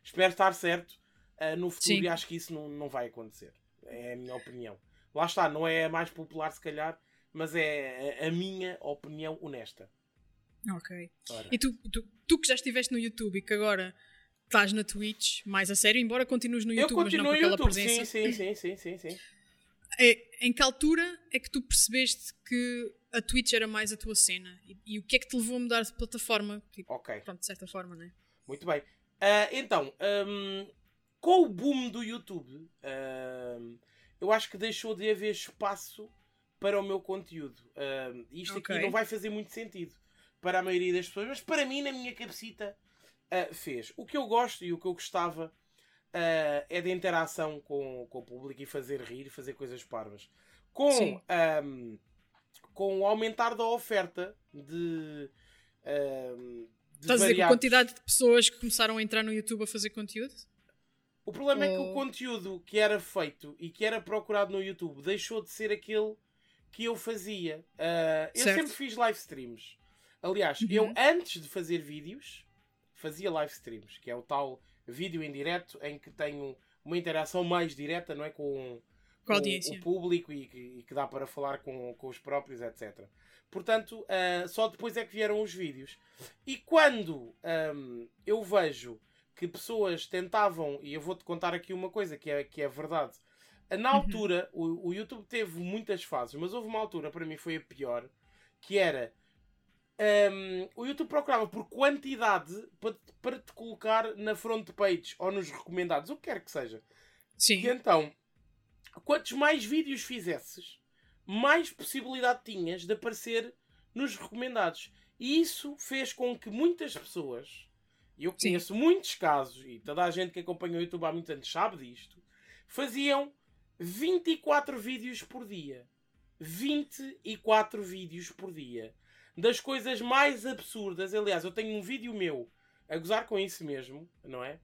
espero estar certo. Uh, no futuro sim. e acho que isso não, não vai acontecer. É a minha opinião. Lá está, não é a mais popular se calhar, mas é a, a minha opinião honesta. Ok. Ora. E tu, tu, tu que já estiveste no YouTube e que agora estás na Twitch mais a sério, embora continues no YouTube, mas não com aquela YouTube. presença. Sim, sim, sim, sim, sim, É, em que altura é que tu percebeste que a Twitch era mais a tua cena? E, e o que é que te levou a mudar de plataforma? Tipo, ok. Pronto, de certa forma, não é? Muito bem. Uh, então, um, com o boom do YouTube, uh, eu acho que deixou de haver espaço para o meu conteúdo. Uh, isto okay. aqui não vai fazer muito sentido para a maioria das pessoas, mas para mim, na minha cabecita, uh, fez. O que eu gosto e o que eu gostava uh, é de interação com, com o público e fazer rir, fazer coisas parvas. Com, um, com o aumentar da oferta de. Um, Estás a dizer a quantidade de pessoas que começaram a entrar no YouTube a fazer conteúdo? O problema é que o conteúdo que era feito e que era procurado no YouTube deixou de ser aquele que eu fazia. Uh, eu sempre fiz live streams. Aliás, uhum. eu antes de fazer vídeos, fazia live streams, que é o tal vídeo em direto em que tenho uma interação mais direta, não é? Com, com, o público e que, e que, dá para falar com, com os próprios, etc. Portanto, uh, só depois é que vieram os vídeos. E quando um, eu vejo que pessoas tentavam, e eu vou-te contar aqui uma coisa que é, que é verdade. Na uhum. altura, uhum. o, o YouTube teve muitas fases, mas houve uma altura, para mim foi a pior, que era um, o YouTube procurava por quantidade para, para te colocar na front page ou nos recomendados, o que quer que seja. Sim. E então, quantos mais vídeos fizesses, mais possibilidade tinhas de aparecer nos recomendados. E isso fez com que muitas pessoas, eu conheço Sim. muitos casos, e toda a gente que acompanha o YouTube há muitos anos sabe disto, faziam 24 vídeos por dia. 24 vídeos por dia das coisas mais absurdas. Aliás, eu tenho um vídeo meu a gozar com isso mesmo, não é?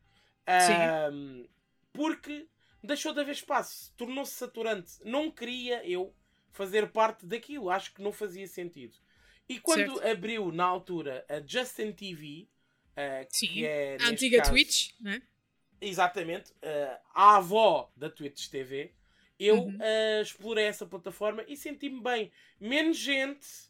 Sim. Um, porque deixou de haver espaço, tornou-se saturante. Não queria eu fazer parte daquilo, acho que não fazia sentido. E quando certo. abriu na altura a Justin TV, uh, Sim. que é a antiga caso, Twitch, né? Exatamente, uh, a avó da Twitch TV, eu uhum. uh, explorei essa plataforma e senti-me bem. Menos gente,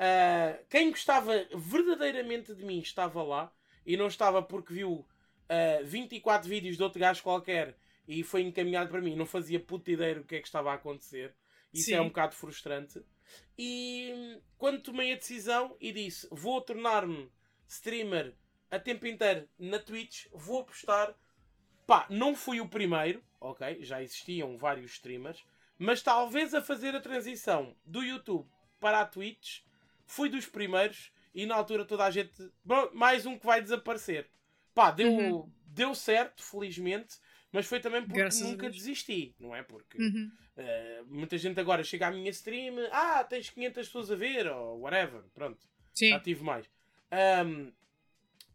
Uh, quem gostava verdadeiramente de mim estava lá e não estava porque viu uh, ah, 24 vídeos de outro gajo qualquer e foi encaminhado para mim. Não fazia puta ideia do que é que estava a acontecer. Isso Sim. é um bocado frustrante. E quando tomei a decisão e disse vou tornar-me streamer a tempo inteiro na Twitch, vou apostar. Pá, não fui o primeiro, ok? Já existiam vários streamers, mas talvez a fazer a transição do YouTube para a Twitch fui dos primeiros e na altura toda a gente. Bom, mais um que vai desaparecer. Pá, deu, uhum. deu certo, felizmente, mas foi também porque Graças nunca desisti, não é? Porque uhum. uh, muita gente agora chega à minha stream, ah, tens 500 pessoas a ver, ou whatever, pronto, Sim. já tive mais. Um,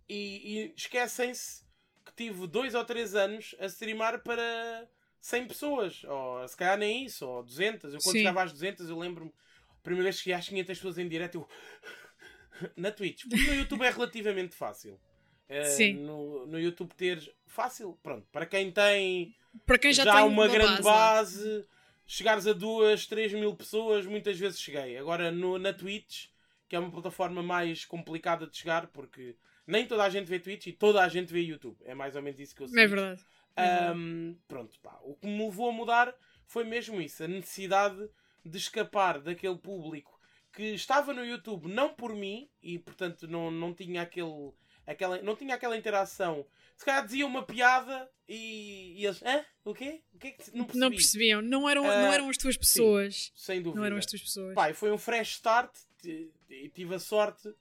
e, e esquecem-se que tive dois ou três anos a streamar para 100 pessoas, ou se calhar nem isso, ou 200. Eu quando Sim. chegava às 200, eu lembro-me primeira vez que cheguei às 500 pessoas em direto, eu. na Twitch. Porque no YouTube é relativamente fácil. Uh, Sim. No, no YouTube ter fácil, pronto, para quem tem para quem já, já tem uma, uma grande base, base chegares a duas, três mil pessoas, muitas vezes cheguei. Agora no, na Twitch, que é uma plataforma mais complicada de chegar, porque nem toda a gente vê Twitch e toda a gente vê YouTube. É mais ou menos isso que eu sei. É verdade. Um, pronto, pá. O que me levou a mudar foi mesmo isso, a necessidade de escapar daquele público que estava no YouTube não por mim e portanto não, não tinha aquele aquela não tinha aquela interação se calhar dizia uma piada e, e eles Hã? o quê? o quê que não, não percebiam não eram, uh, não eram as tuas pessoas sim, sem dúvida não eram as tuas pessoas Pai, foi um fresh start e tive a sorte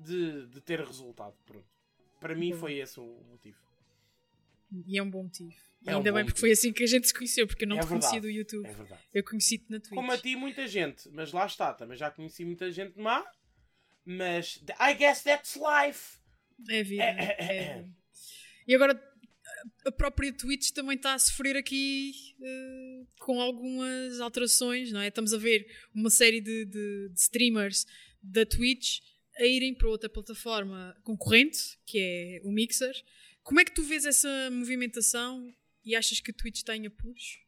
de, de ter resultado pronto para mim foi esse o motivo e é um bom motivo é Ainda um bem, porque motivo. foi assim que a gente se conheceu, porque eu não é te conhecia do YouTube. É verdade. Eu conheci-te na Twitch. Como a ti, muita gente, mas lá está, também já conheci muita gente má, mas I guess that's life. É vida. É, é, é. E agora a própria Twitch também está a sofrer aqui uh, com algumas alterações, não é? Estamos a ver uma série de, de, de, streamers da Twitch a irem para outra plataforma concorrente, que é o Mixer. Como é que tu vês essa movimentação e achas que a Twitch tem push?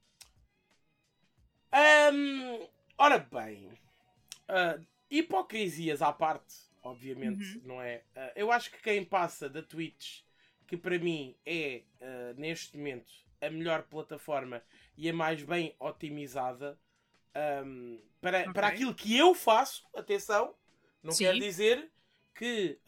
Um, ora bem, uh, hipocrisias à parte, obviamente, uhum. não é? Uh, eu acho que quem passa da Twitch, que para mim é, uh, neste momento, a melhor plataforma e a mais bem otimizada um, para, okay. para aquilo que eu faço, atenção, não Sim. quer dizer que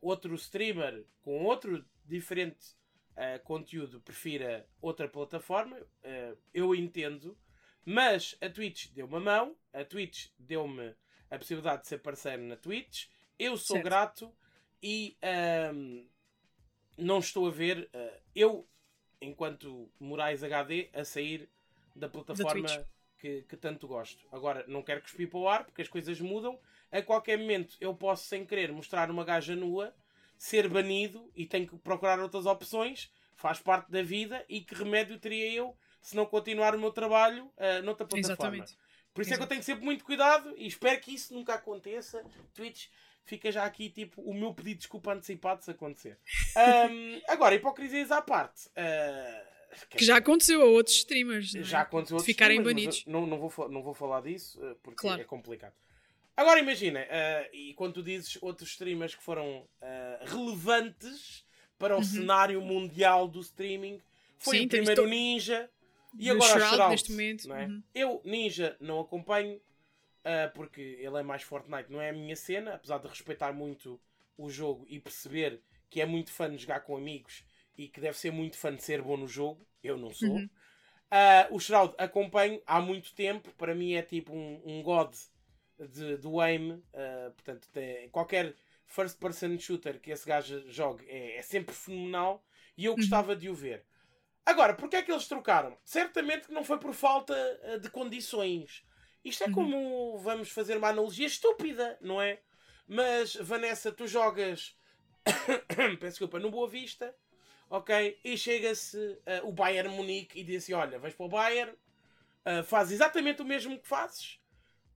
outro streamer com outro diferente uh, conteúdo prefira outra plataforma, uh, eu entendo, mas a Twitch deu-me a mão, a Twitch deu-me a possibilidade de ser parceiro na Twitch, eu sou certo. grato e um, não estou a ver, uh, eu, enquanto Moraes HD, a sair da plataforma da que, que, tanto gosto. Agora, não quero cuspir para o ar, porque as coisas mudam. A qualquer momento eu posso, sem querer, mostrar uma gaja nua ser banido e tenho que procurar outras opções, faz parte da vida e que remédio teria eu se não continuar o meu trabalho uh, noutra plataforma. Exatamente. Por isso é que eu tenho sempre muito cuidado e espero que isso nunca aconteça. Twitch fica já aqui tipo o meu pedido de desculpa antecipado se acontecer. Um, agora, hipocrisias à parte. Uh, que já aconteceu a outros streamers. É? Já aconteceu a outros ficarem banidos. Não, não, vou, não vou falar disso porque claro. é complicado. Agora imagina, uh, e quando tu dizes outros streamers que foram uh, relevantes para o uhum. cenário mundial do streaming, foi Sim, o primeiro to... Ninja e agora Shroud, Shroud neste momento. É? Uhum. Eu, Ninja, não acompanho uh, porque ele é mais Fortnite, não é a minha cena, apesar de respeitar muito o jogo e perceber que é muito fã de jogar com amigos e que deve ser muito fã de ser bom no jogo. Eu não sou. Uhum. Uh, o Shroud acompanho há muito tempo, para mim é tipo um, um god de, do aim, uh, portanto, tem, qualquer first person shooter que esse gajo jogue é, é sempre fenomenal e eu uhum. gostava de o ver. Agora, porque é que eles trocaram? Certamente que não foi por falta uh, de condições. Isto é uhum. como vamos fazer uma analogia estúpida, não é? Mas, Vanessa, tu jogas. Peço desculpa, no Boa Vista, ok? E chega-se uh, o Bayern Munique e diz assim: Olha, vais para o Bayern, uh, faz exatamente o mesmo que fazes,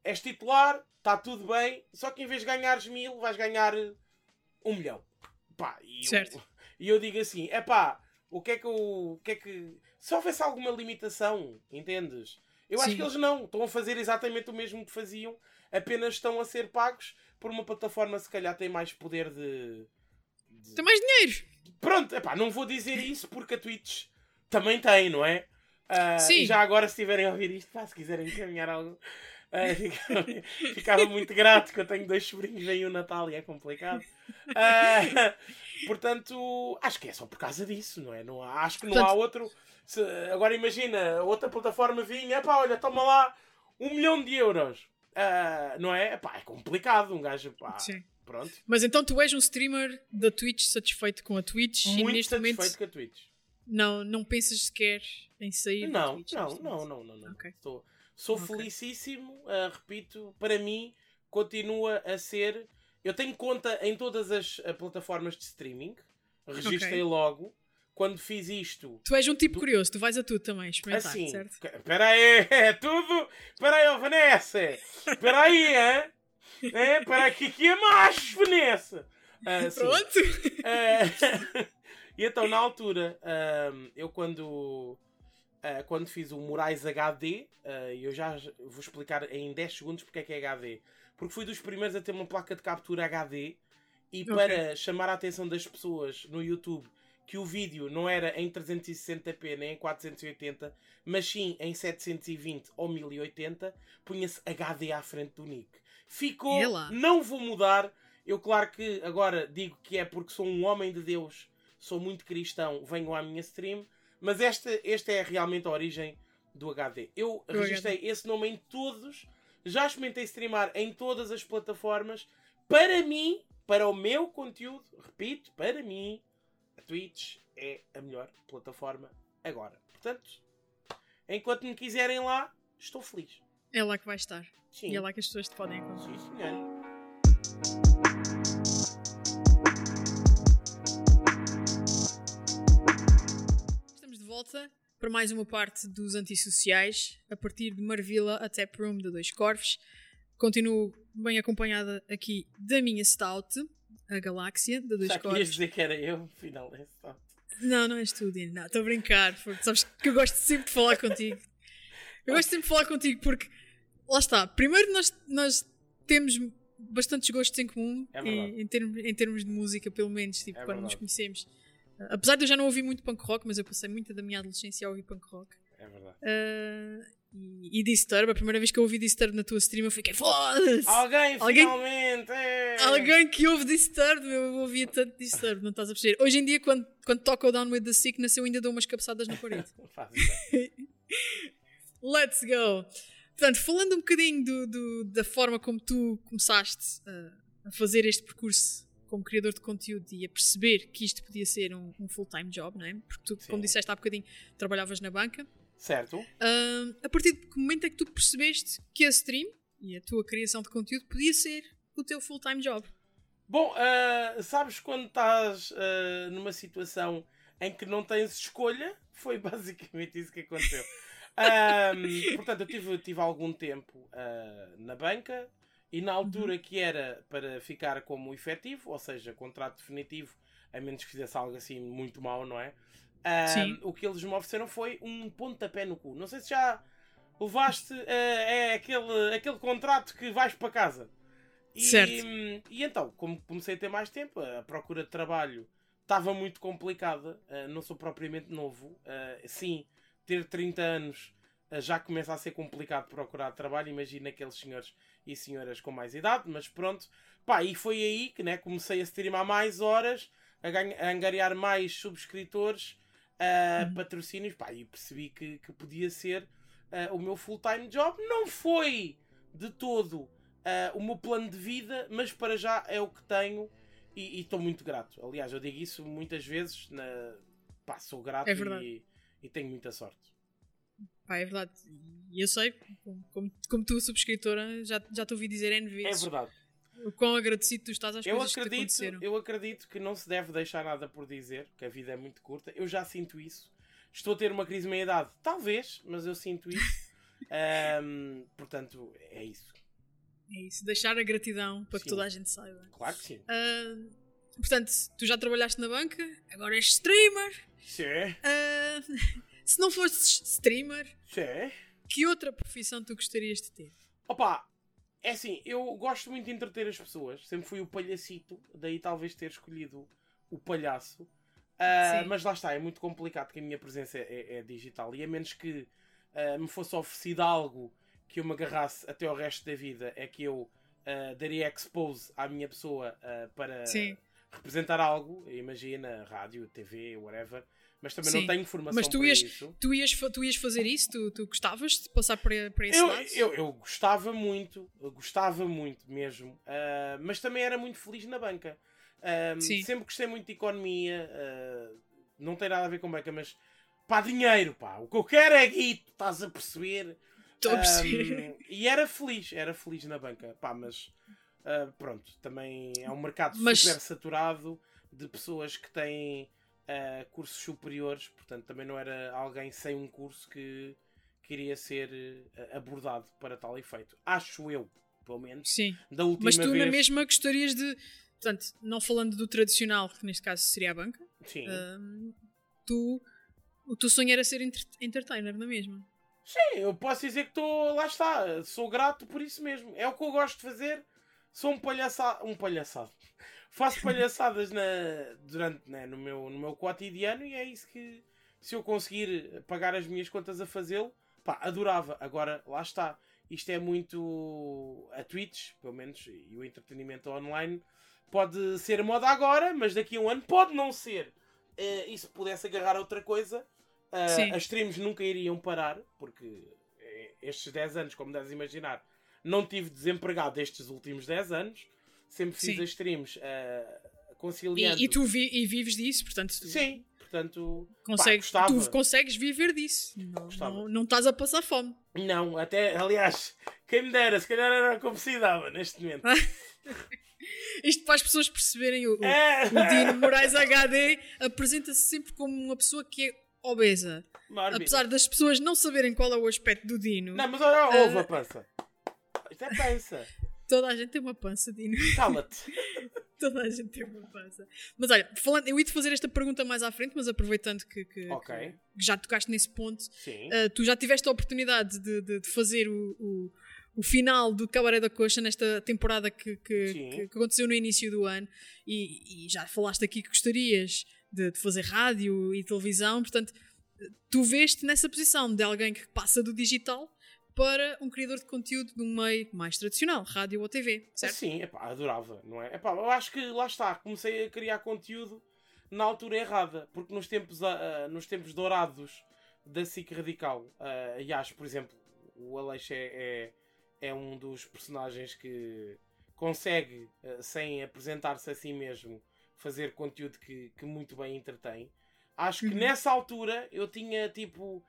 és titular, está tudo bem, só que em vez de ganhares mil, vais ganhar um milhão. Pá, e certo. Eu, e eu digo assim: é pá, o que é que o que é que. Se houvesse alguma limitação, entendes? Eu Sim. acho que eles não. Estão a fazer exatamente o mesmo que faziam, apenas estão a ser pagos por uma plataforma se calhar tem mais poder de. de... Tem mais dinheiro! Pronto, epá, não vou dizer isso porque a Twitch também tem, não é? Uh, Sim. Já agora, se estiverem a ouvir isto, pá, se quiserem encaminhar algo Uh, ficava, ficava, muito grato que eu tenho dois sobrinhos, vem o Natal e é complicado. Uh, portanto, acho que é só por causa disso, não é? Não há, acho que não portanto, há outro. Se, agora imagina, outra plataforma vinha, pá, olha, toma lá um milhão de euros. Uh, não é? Epá, é complicado, um gajo, pá. Sim. Pronto. Mas então tu és um streamer da Twitch satisfeito com a Twitch Muito e neste satisfeito momento... com a Twitch. Não, não pensas sequer em sair não, da Twitch? Não, não, não, não, não. Okay. Estou, Sou okay. felicíssimo, uh, repito, para mim continua a ser. Eu tenho conta em todas as uh, plataformas de streaming, registrei okay. logo. Quando fiz isto. Tu és um tipo tu... curioso, tu vais a tudo também experimentar, assim, certo? Espera aí, é tudo. Espera aí, oh, Vanessa. Espera aí, é? É, para aqui que é macho, Vanessa. Uh, Pronto. Uh, e então, na altura, eu quando uh, quando fiz o Moraes HD, e uh, eu já vou explicar em 10 segundos porque é que é HD. Porque fui dos primeiros a ter uma placa de captura HD e okay. para chamar a atenção das pessoas no YouTube que o vídeo não era em 360p nem em 480, mas sim em 720 ou 1080, punha-se HD à frente do nick. Ficou, não vou mudar. Eu, claro que agora digo que é porque sou um homem de Deus, sou muito cristão, venho à minha stream, mas esta, esta é realmente a origem do HD. Eu do registrei HD. esse nome em todos, já experimentei streamar em todas as plataformas. Para mim, para o meu conteúdo, repito, para mim, a Twitch é a melhor plataforma agora. Portanto, enquanto me quiserem lá, estou feliz. É lá que vai estar. Sim. E é lá que as pessoas te podem encontrar. Sim, senhor. Volta para mais uma parte dos antissociais, a partir de Marvila até Room de Dois Corvos. Continuo bem acompanhada aqui da minha Stout, a Galáxia, de Dois Já Corvos. Já dizer que era eu, afinal é Stout. Não, não és tu, Dino. Não, estou a brincar. Porque sabes que eu gosto sempre de falar contigo. Eu gosto sempre de falar contigo porque, lá está, primeiro nós, nós temos bastantes gostos em comum é em, em, termos, em termos de música, pelo menos, tipo, é quando verdade. nos conhecemos. Uh, apesar de eu já não ouvir muito punk rock, mas eu passei muita da minha adolescência a ouvir punk rock. É verdade. Uh, e, e Disturb, a primeira vez que eu ouvi Disturb na tua stream, eu fiquei foda-se! Alguém, alguém, finalmente! É. Alguém que ouve Disturb, eu ouvia tanto Disturb, não estás a perceber? Hoje em dia, quando, quando toca o Down with the Sickness, eu ainda dou umas cabeçadas na parede. Let's go! Portanto, falando um bocadinho do, do, da forma como tu começaste a, a, fazer este percurso como criador de conteúdo e a perceber que isto podia ser um, um full-time job, não é? Porque tu, Sim. como disseste há bocadinho, trabalhavas na banca. Certo. Uh, a partir de que momento é que tu percebeste que a stream e a tua criação de conteúdo podia ser o teu full-time job? Bom, uh, sabes quando estás uh, numa situação em que não tens escolha? Foi basicamente isso que aconteceu. Um, portanto, eu tive, tive algum tempo uh, na banca e na altura uhum. que era para ficar como efetivo, ou seja, contrato definitivo, a menos que fizesse algo assim muito mau, não é? Um, o que eles me ofereceram foi um pontapé no cu. Não sei se já levaste uh, é aquele, aquele contrato que vais para casa. E, certo. e então, como comecei a ter mais tempo, a procura de trabalho estava muito complicada. Uh, não sou propriamente novo. Uh, sim, ter 30 anos uh, já começa a ser complicado procurar trabalho. Imagina aqueles senhores e senhoras com mais idade, mas pronto. Pá, e foi aí que né, comecei a streamar mais horas, a, a angariar mais subscritores, uh, uhum. patrocínios, pá, e percebi que, que podia ser uh, o meu full-time job. Não foi de todo uh, o meu plano de vida, mas para já é o que tenho e estou muito grato. Aliás, eu digo isso muitas vezes, na... pá, sou grato é e e tenho muita sorte. Pá, é verdade. E eu sei, como, como tu, subscritora, já, já te ouvi dizer N vezes. É verdade. O quão agradecido tu estás às eu coisas acredito, que aconteceram. Eu acredito que não se deve deixar nada por dizer, que a vida é muito curta. Eu já sinto isso. Estou a ter uma crise de meia-idade? Talvez, mas eu sinto isso. um, portanto, é isso. É isso. Deixar a gratidão para sim. que toda a gente saiba. Claro que sim. Uh, portanto, tu já trabalhaste na banca, agora és streamer. Sim. Uh, se não fosses streamer, Sim. que outra profissão tu gostarias de ter? Opa, é assim, eu gosto muito de entreter as pessoas. Sempre fui o palhacito, daí talvez ter escolhido o palhaço. Uh, mas lá está, é muito complicado que a minha presença é, é digital. E a menos que uh, me fosse oferecido algo que eu me agarrasse até o resto da vida, é que eu uh, daria expose à minha pessoa para. Sim representar algo, imagina, rádio, TV, whatever, mas também Sim. não tenho informação mas tu ias, isso. Tu ias, tu ias fazer isso? Tu, tu gostavas de passar para, para esse eu, lado? Eu, eu gostava muito, eu gostava muito mesmo, uh, mas também era muito feliz na banca. Uh, sempre gostei muito de economia, uh, não tem nada a ver com banca, mas pá, dinheiro, pá, o que eu quero é guito, estás a perceber? Estou a perceber. e era feliz, era feliz na banca, pá, mas pronto, também é um mercado Mas... super saturado de pessoas que têm uh, cursos superiores, portanto também não era alguém sem um curso que queria ser uh, abordado para tal efeito. Acho eu, pelo menos. Sim. Da última Mas tu vez... na mesma gostarias de, portanto, não falando do tradicional, que neste caso seria a banca, Sim. tu, o teu sonho era ser entertainer, não é mesmo? Sim, eu posso dizer que estou, lá está, sou grato por isso mesmo. É o que eu gosto de fazer Sou um palhaçado. Um palhaçado. Faço palhaçadas na, durante, né, no, meu, no meu cotidiano e é isso que, se eu conseguir pagar as minhas contas a fazê-lo, pá, adorava. Agora, lá está. Isto é muito. A Twitch, pelo menos, e o entretenimento online pode ser moda agora, mas daqui a um ano pode não ser. Uh, e se pudesse agarrar outra coisa, uh, as streams nunca iriam parar, porque eh, estes 10 anos, como deves imaginar, não tive desempregado estes últimos 10 anos. Sempre fiz Sim. as streams uh, conciliando. E, e tu vi, e vives disso, portanto. Tu... Sim, portanto. Consegues, pá, tu consegues viver disso. Não, não, não, estás a passar fome. Não, até, aliás, quem me dera, se calhar era como se dava neste momento. Isto para as pessoas perceberem, o, é. o Dino Moraes HD apresenta-se sempre como uma pessoa que é obesa. Apesar das pessoas não saberem qual é o aspecto do Dino. Não, mas olha, uh... a pança. Isto é pança. Toda a gente tem uma pança, Dino. Cala-te. Toda a gente tem uma pança. Mas olha, falando, eu ia te fazer esta pergunta mais à frente, mas aproveitando que, que, okay. que já tocaste nesse ponto, uh, tu já tiveste a oportunidade de, de, de fazer o, o, o, final do Cabaré da Coxa nesta temporada que, que, que, aconteceu no início do ano e, e já falaste aqui que gostarias de, de fazer rádio e televisão, portanto, tu veste nessa posição de alguém que passa do digital para um criador de conteúdo de um meio mais tradicional, rádio ou TV, certo? Sim, epá, adorava, não é? Epá, eu acho que lá está, comecei a criar conteúdo na altura errada, porque nos tempos, uh, nos tempos dourados da SIC Radical, uh, aliás, por exemplo, o Aleixo é, é, é, um dos personagens que consegue, uh, sem apresentar-se a si mesmo, fazer conteúdo que, que muito bem entretém. Acho que uhum. nessa altura eu tinha tipo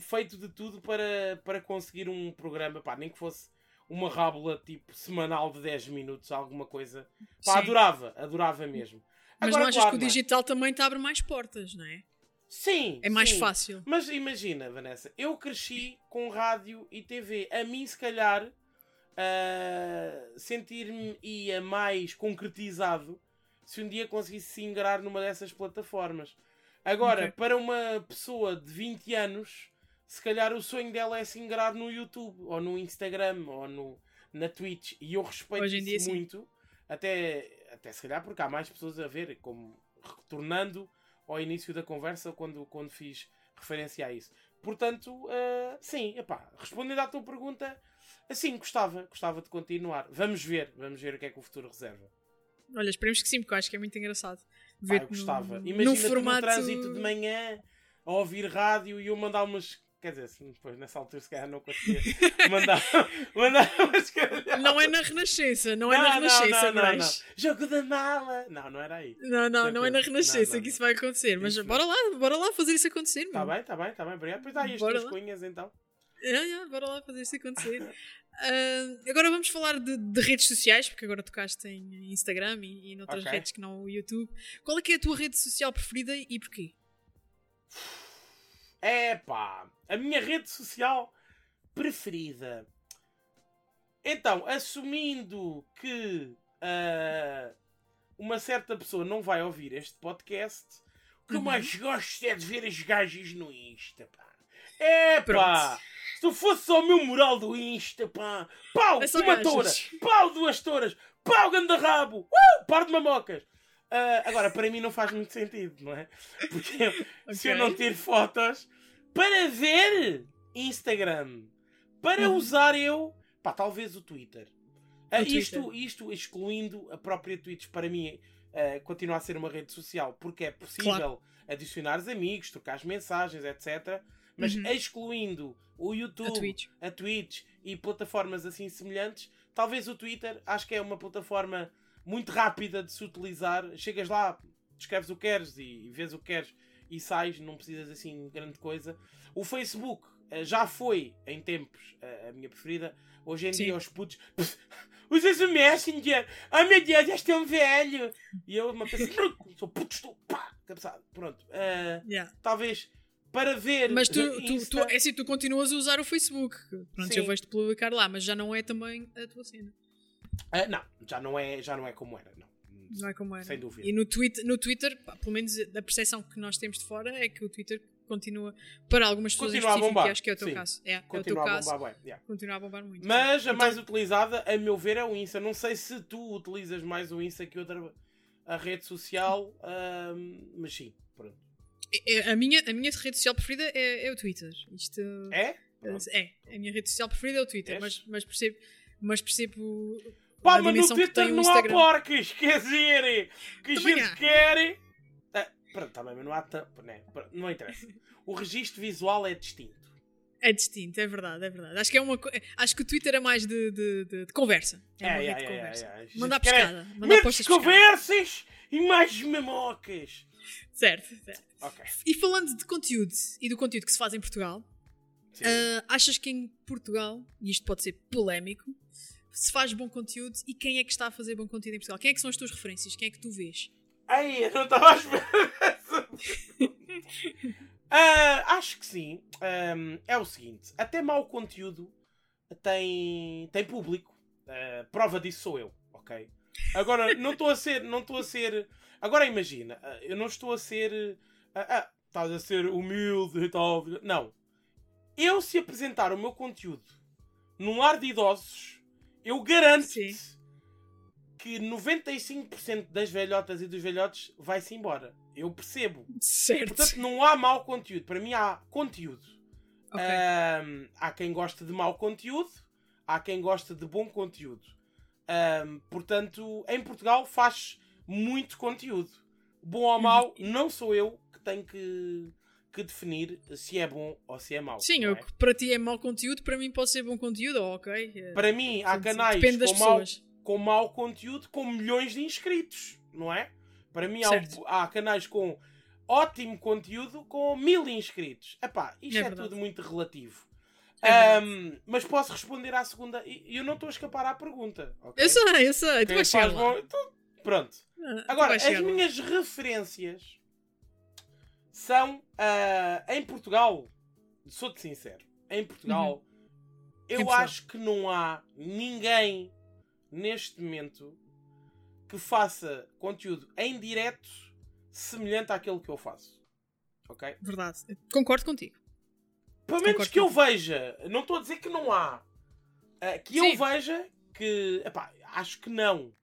feito de tudo para, para conseguir um programa, pá, nem que fosse uma rábula tipo semanal de 10 minutos, alguma coisa. Pá, Sim. adorava, adorava mesmo. Mas Agora, não achas claro, que o digital também te abre mais portas, não é? Sim. É mais sim. fácil. Mas imagina, Vanessa, eu cresci com rádio e TV. A mim, se calhar, uh, sentir-me ia mais concretizado se um dia conseguisse se ingrar numa dessas plataformas. Agora, para uma pessoa de 20 anos, se calhar o sonho dela é se ingrar no YouTube, ou no Instagram, ou no, na Twitch. E eu respeito isso muito. Sim. Até, até se calhar porque há mais pessoas a ver, como retornando ao início da conversa, quando, quando fiz referência a isso. Portanto, uh, sim, epá, respondendo à tua pergunta, assim, gostava, gostava de continuar. Vamos ver, vamos ver o que é que o futuro reserva. Olha, esperemos que sim, porque eu acho que é muito engraçado. Ver eu gostava. Imagina no formato... no trânsito de manhã a ouvir rádio e eu mandar umas. Quer dizer, depois nessa altura se calhar não conseguia mandar, mandar umas Não é na Renascença, não, é na Renascença, não, não, não, Jogo da mala! Não, não era aí. Não, não, não é na Renascença que isso vai acontecer. Mas isso bora lá, bora lá fazer isso acontecer. Está bem, está bem, está bem. Obrigado. Pois dá aí as tuas cunhas então. É, é, bora lá fazer isso acontecer. Uh, agora vamos falar de, de, redes sociais, porque agora tocaste em Instagram e, e noutras okay. redes que não o YouTube. Qual é que é a tua rede social preferida e porquê? Epá, a minha rede social preferida. Então, assumindo que uh, uma certa pessoa não vai ouvir este podcast, o que uhum. mais gosto é de ver as gajas no Insta, pá. Epá! Se tu fosse ao meu moral do Insta, pá! Pau! É uma toura! Pau! Duas touras! Pau! Ganda rabo! Uh! Par de mamocas! Uh, agora, para mim não faz muito sentido, não é? Porque okay. se eu não tiro fotos para ver Instagram, para uhum. usar eu, pá, talvez o Twitter. Uh, isto, isto excluindo a própria Twitch, para mim, uh, continua a ser uma rede social, porque é possível claro. adicionar amigos, trocar as mensagens, etc. Mas uhum. excluindo o YouTube, a Twitch. a Twitch e plataformas assim semelhantes, talvez o Twitter, acho que é uma plataforma muito rápida de se utilizar. Chegas lá, escreves o que queres e vês o que queres e sais, não precisas assim grande coisa. O Facebook eh, já foi em tempos a minha preferida. Hoje em Sim. dia os putos usas o Messenger, oh meu Deus, este é um velho. E eu uma pessoa, sou puto, estou pá, cabeçado. Pronto. Uh, yeah. Talvez para ver. Mas tu, tu, tu, é assim, tu continuas a usar o Facebook. Pronto, Sim. eu vejo-te publicar lá, mas já não é também a tua cena. Uh, não, já não, é, já não é como era, não. Não é como era. Sem dúvida. E no Twitter, no Twitter pá, pelo menos a percepção que nós temos de fora é que o Twitter continua, para algumas pessoas continua em específico, acho que é o teu Sim. caso. É, continua é o teu a caso, bombar, bem. Yeah. Continua a bombar muito. Mas a então, mais utilizada, a meu ver, é o Insta. Não sei se tu utilizas mais o Insta que outra a rede social, mas sim, pronto. É, a, minha, a minha rede social preferida é, é o Twitter. Isto, É? é, a minha rede social preferida é o Twitter, És? mas, mas percebo, mas percebo Pá, mas no Twitter não há porcas, quer dizer, que a Também gente quer. Ah, pronto, tá bem, mas não há né? Não interessa. O registro visual é distinto. É distinto, é verdade, é verdade. Acho que é uma acho que o Twitter é mais de, de, de- de conversa. É, É, é, de é, conversa. é, é. A gente Mandar pescada, mandar postas conversas e mais mamocas. Certo, certo. Ok. E falando de conteúdo e do conteúdo que se faz em Portugal, ah, achas que em Portugal, e isto pode ser polémico, se faz bom conteúdo e quem é que está a fazer bom conteúdo em Portugal? Quem é que são as tuas referências? Quem é que tu vês? Ai, eu não estava à espera dessa Ah, acho que sim. Ahm, é o seguinte: até mau conteúdo tem, tem público. Ah, prova disso sou eu, ok? Agora, não estou a ser. Não estou a ser. Agora imagina, ah, eu não estou a ser. ah, ah, estás a ser humilde e tal. Não. Eu, se apresentar o meu conteúdo num lar de idosos, eu garanto-te Sim. que 95% das velhotas e dos velhotes vai-se embora. Eu percebo. Certo. Portanto, não há mau conteúdo. Para mim, há conteúdo. Ok. Ahm, há quem goste de mau conteúdo, há quem goste de bom conteúdo. Ahm, portanto, em Portugal faz muito conteúdo. Bom ou mau, não sou eu que tenho que, que definir se é bom ou se é mau. Sim, é? para ti é mau conteúdo, para mim pode ser bom conteúdo, ok. eh, Para mim, há canais com mau, com mau conteúdo com milhões de inscritos, não é? Para mim há, há canais com ótimo conteúdo com mil inscritos. Epá, isto É é, tudo muito relativo. É. Ahm, mas posso responder à segunda eu não estou a escapar à pergunta. ok? Eu sei, eu sei. Tu vais chegar bom- Pronto. Ah, Agora, vais as minhas referências são ah, em Portugal. Sou-te sincero. Em Portugal, eu Uhum. Portugal. acho que não há ninguém neste momento que faça conteúdo em direto semelhante àquele que eu faço. Ok? Verdade. Eu Concordo contigo. Pelo menos Concordo que eu contigo. veja. Não estou a dizer que não há. Ah, que eu Sim. veja que. epá, acho que não.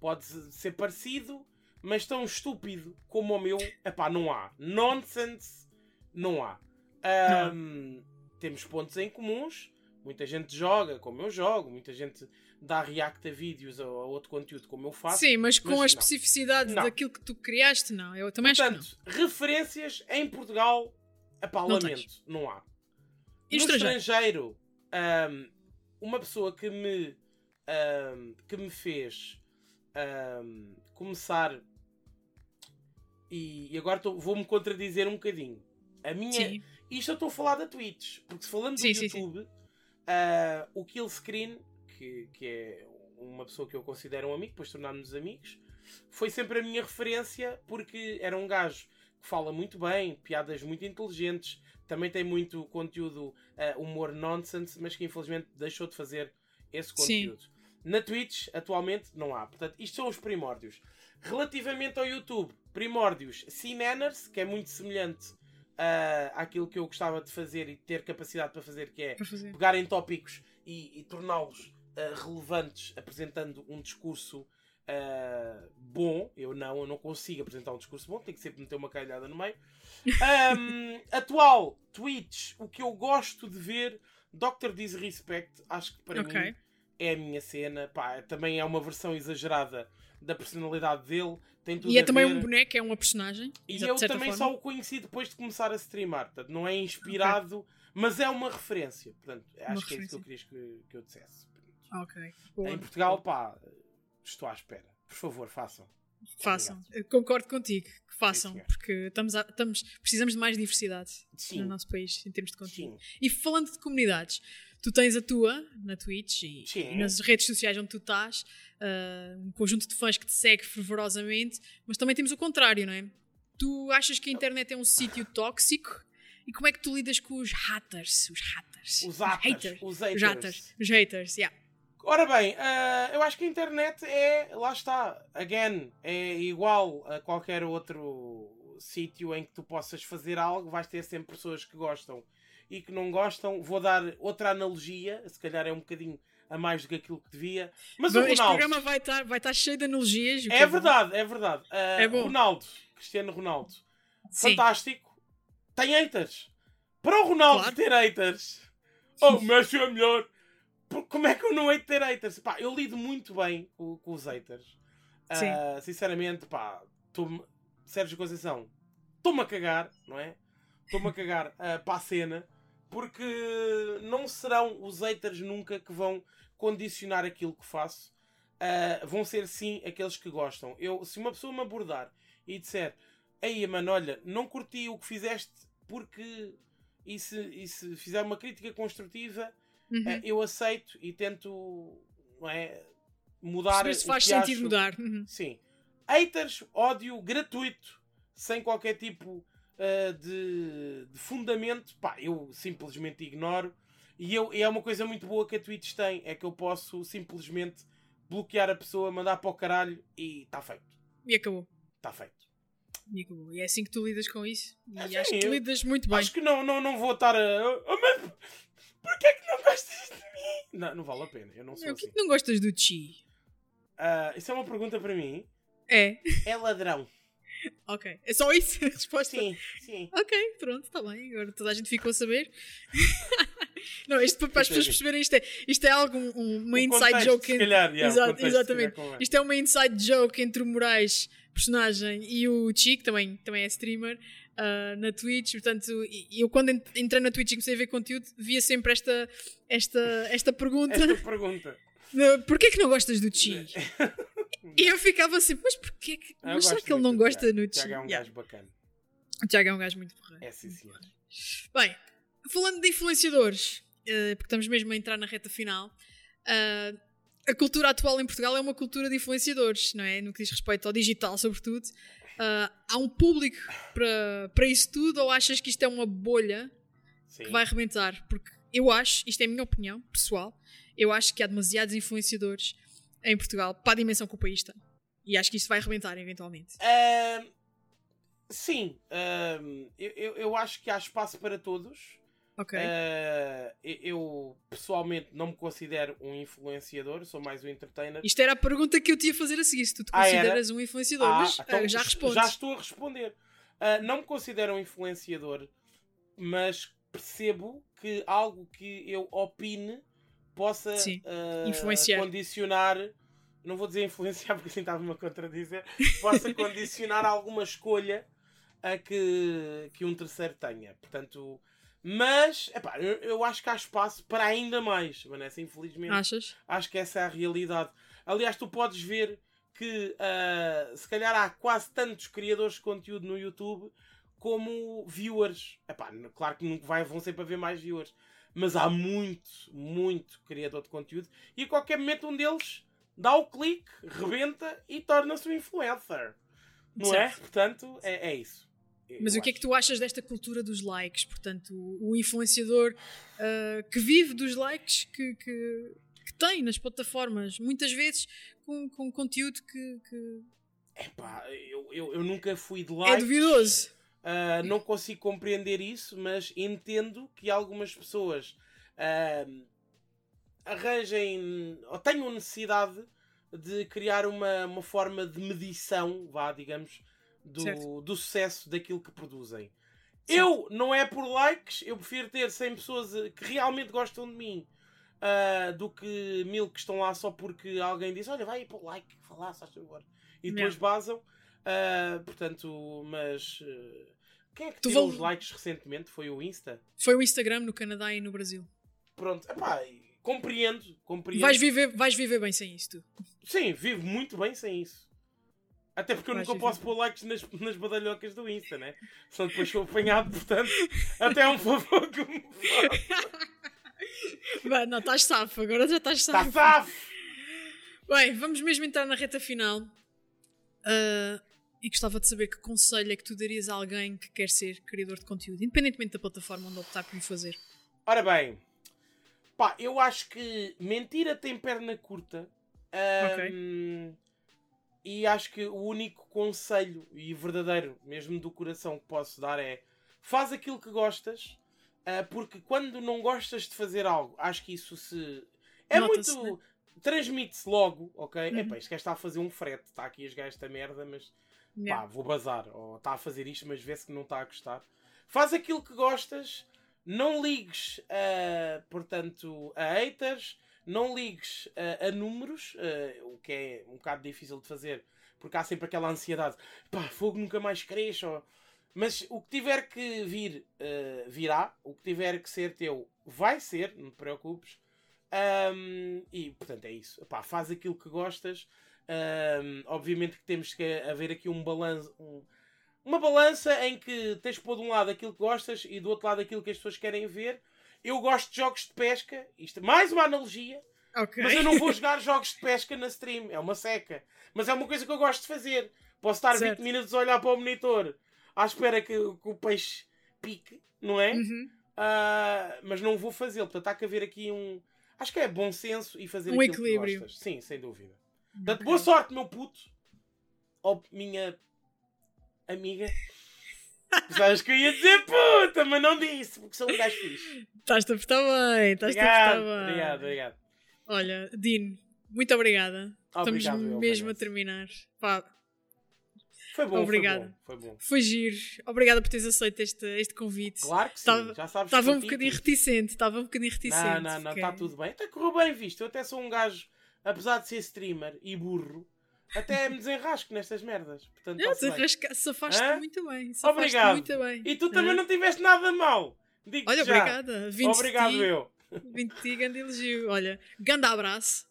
Pode ser parecido, mas tão estúpido como o meu. Epá, não há. Nonsense, não há. Ahm, Temos pontos em comuns. Muita gente joga como eu jogo. Muita gente dá react a vídeos ou a outro conteúdo como eu faço. Sim, mas com mas a não. especificidade Não. daquilo que tu criaste, não. Eu também acho que não. Portanto, referências em Portugal, epá, Não lamento, não há. E no estrangeiro? estrangeiro, ahm, uma pessoa que me, ahm, que me fez ahm, começar e, e agora vou-me contradizer um bocadinho. A minha, Sim. isto eu estou a falar da Twitch, porque se falando Sim, do sim, sim. YouTube, ah, o Killscreen, que, que é uma pessoa que eu considero um amigo, depois tornámos-nos amigos, foi sempre a minha referência porque era um gajo que fala muito bem, piadas muito inteligentes, também tem muito conteúdo, ah, humor nonsense, mas que infelizmente deixou de fazer esse Sim. Na Twitch, atualmente, não há. Portanto, isto são os primórdios. Relativamente ao YouTube, primórdios, C-Manners, que é muito semelhante ah, àquilo que eu gostava de fazer e ter capacidade para fazer, que é fazer. pegar em tópicos e, e torná-los ah, relevantes, apresentando um discurso ah, bom. Eu não, eu não consigo apresentar um discurso bom, tenho que sempre meter uma calhada no meio. Ahm, atual, Twitch, o que eu gosto de ver, Dr. Disrespect, acho que para Ok. mim é a minha cena. Pá, também é uma versão exagerada da personalidade dele. Tem tudo E é também ver. um boneco, é uma personagem. E eu também forma. só o conheci depois de começar a streamar. Portanto, não é inspirado, mas é uma referência. Portanto, acho que é isso que eu queria que, que eu dissesse. Ok. Boa. Em Portugal, pá, estou à espera. Por favor, façam. Façam. Concordo contigo que façam, senhor. porque estamos, a- estamos, precisamos de mais diversidade Sim. no nosso país em termos de conteúdo. Sim. E falando de comunidades, tu tens a tua na Twitch e, e nas redes sociais onde tu estás, ah, um conjunto de fãs que te segue fervorosamente, mas também temos o contrário, não é? Tu achas que a internet é um sítio tóxico? E como é que tu lidas com os haters? Os haters. Os haters, haters. os Os haters. Os haters, yeah. Ora bem, ah, eu acho que a internet é, lá está, again, é igual a qualquer outro sítio em que tu possas fazer algo, vais ter sempre pessoas que gostam e que não gostam. Vou dar outra analogia, se calhar é um bocadinho a mais do que aquilo que devia. Mas Bom, o Este Ronaldo. programa vai estar, vai estar cheio de analogias. É bom. verdade, é verdade. Uh, É bom. Ronaldo, Cristiano Ronaldo, Sim. fantástico. Tem haters. Para o Ronaldo Claro. ter haters, oh, o Messi é melhor. Como é que eu não hei de ter haters? Pá, eu lido muito bem com, com os haters. Uh, sinceramente, pá, Sérgio Conceição, estou-me a cagar, não é? Estou-me a cagar uh, para a cena, porque não serão os haters nunca que vão condicionar aquilo que faço. Uh, vão ser sim aqueles que gostam. Eu, se uma pessoa me abordar e disser, ei mano, olha, não curti o que fizeste porque e se, e se fizer uma crítica construtiva, Uhum. uh, eu aceito e tento não é, mudar. Se faz sentido acho. mudar. Uhum. Sim. Haters, ódio gratuito, sem qualquer tipo uh, de, de fundamento, pá, eu simplesmente ignoro. E, eu, e é uma coisa muito boa que a Twitch tem, é que eu posso simplesmente bloquear a pessoa, mandar para o caralho e está feito. E acabou. Está feito. E acabou. É assim que tu lidas com isso. E É acho assim, que tu lidas muito bem. Acho que não, não, não vou estar a. Oh, mas porquê que não gostas de mim? Não, não vale a pena, eu não sou Meu, o que é assim. que não gostas do Chi? Ah, isso é uma pergunta para mim. É. É ladrão. Ok. É só isso a resposta? Sim, sim. Ok, pronto, está bem. Agora toda a gente ficou a saber. não, isto para, as pessoas perceberem, isto é, isto é algo, um- uma O inside contexto, joke. se calhar, yeah, Exato, contexto, se exatamente. calhar. Isto é uma inside joke entre o Moraes, personagem, e o Chi, que também, também é streamer, ah, na Twitch. Portanto, eu quando ent- entrei na Twitch e comecei a ver conteúdo, via sempre esta, esta, esta pergunta: Esta pergunta. porquê que não gostas do Chi? E eu ficava sempre, mas porquê que. Eu Mas será que ele não gosta Tiago. no Chi? Tiago é um Yeah. gajo bacana. O Tiago é um gajo muito porreiro. É sim, senhor. Bem, falando de influenciadores, eh, porque estamos mesmo a entrar na reta final, eh, a cultura atual em Portugal é uma cultura de influenciadores, não é? No que diz respeito ao digital, sobretudo. Eh, há um público para, para isso tudo ou achas que isto é uma bolha Sim. que vai arrebentar? Porque eu acho, isto é a minha opinião pessoal, eu acho que há demasiados influenciadores em Portugal para a dimensão que o país tem. E acho que isto vai arrebentar eventualmente. Sim, eu, eu, acho que há espaço para todos. Ok? Ah, eu- pessoalmente não me considero um influenciador, sou mais um entertainer. Isto era a pergunta que eu te ia fazer a seguir, se tu te Ah, era? consideras um influenciador, Ah, mas então eh, já es- respondes. Já estou a responder. Ah, não me considero um influenciador, mas percebo que algo que eu opine possa ah, influenciar. condicionar. Não vou dizer influenciar porque assim estava-me a contradizer. Possa condicionar alguma escolha a que, que um terceiro tenha. Portanto, mas epá, eu, eu acho que há espaço para ainda mais, Vanessa. Infelizmente, Achas? Acho que essa é a realidade. Aliás, tu podes ver que ah, se calhar há quase tantos criadores de conteúdo no YouTube como viewers. Epá, claro que nunca vai, vão sempre haver mais viewers. Mas há muito, muito criador de conteúdo. E a qualquer momento um deles dá o clique, rebenta e torna-se um influencer. Não é? Certo. Portanto, é, é isso. Mas Eu o que é que acho. tu achas desta cultura dos likes? Portanto, o, o influenciador ah, que vive dos likes que, que, que tem nas plataformas, muitas vezes com, com conteúdo que, que Epá, eu, eu, eu nunca fui de é likes. duvidoso. Uh, não consigo compreender isso, mas entendo que algumas pessoas uh, arranjem ou tenham necessidade de criar uma, uma forma de medição, vá, digamos, do, Certo. do sucesso daquilo que produzem. Certo. Eu, não é por likes, eu prefiro ter 100 pessoas que realmente gostam de mim uh, do que mil que estão lá só porque alguém diz: Olha, vai aí para o like, faz favor. E depois basam. Uh, portanto, mas. uh, quem é que Tu tirou val- os likes recentemente? Foi o Insta? Foi o Instagram no Canadá e no Brasil. Pronto, epá, compreendo, compreendo. Vais viver, vais viver bem sem isso, tu. Sim, vivo muito bem sem isso. Até porque eu Vais nunca viver posso bem. pôr likes nas, nas badalhocas do Insta, né? Senão depois sou apanhado, portanto, até é um favor que me. Vai, não, estás safo, agora já estás Está safo. safo! Bem, vamos mesmo entrar na reta final. Ah, e gostava de saber que conselho é que tu darias a alguém que quer ser criador de conteúdo, independentemente da plataforma onde optar por o fazer. Ora bem, pá, eu acho que mentira tem perna curta. Ahm, e acho que o único conselho e verdadeiro, mesmo do coração, que posso dar é faz aquilo que gostas, uh, porque quando não gostas de fazer algo, acho que isso se. É muito. Né? Transmite-se logo, ok? Uhum. Epá, isto está a fazer um frete, está aqui as gajas da merda, mas yeah. pá, vou bazar. Ou está a fazer isto, mas vê-se que não está a gostar. Faz aquilo que gostas, não ligues, uh, portanto, a haters, não ligues uh, a números, uh, o que é um bocado difícil de fazer, porque há sempre aquela ansiedade, pá, fogo nunca mais cresce. Ou... Mas o que tiver que vir, uh, virá. O que tiver que ser teu, vai ser, não te preocupes. Um, e portanto é isso. Epá, faz aquilo que gostas. Um, obviamente que temos que haver aqui um balanço. Um, uma balança em que tens de pôr de um lado aquilo que gostas e do outro lado aquilo que as pessoas querem ver eu gosto de jogos de pesca. Isto é mais uma analogia. Okay. Mas eu não vou jogar jogos de pesca na stream. É uma seca. Mas é uma coisa que eu gosto de fazer. Posso estar certo. 20 minutos a olhar para o monitor à espera que, que o peixe pique, não é? Uhum. Uh, mas não vou fazê-lo. Portanto, há que haver aqui um. Acho que é bom senso e fazer um equilíbrio. Sim, sem dúvida. Portanto, boa sorte, meu puto. Ou minha amiga. Sabes que eu ia dizer puta, mas não disse, porque sou um gajo fixe. Estás-te a portar bem, estás-te a portar bem. Obrigado, obrigado. Olha, Dino, muito obrigada. Obrigado, Estamos mesmo a terminar. Pá. Foi bom, Obrigada. Foi bom, foi bom. Foi giro. Obrigada por teres aceito este, este convite. Claro que sim, Tava, já sabes Estava um bocadinho reticente, estava um bocadinho reticente. Não, não, não, está porque... tudo bem. Até correu bem visto. Eu até sou um gajo, apesar de ser streamer e burro, até me desenrasco nestas merdas. Portanto, não, desenrasca, safaste muito bem. Obrigado. Muito bem. E tu também não tiveste nada mal. Digo Olha, já. obrigada. Vinte Obrigado, ti, eu. Vim de ti, grande elogio. Olha, grande abraço,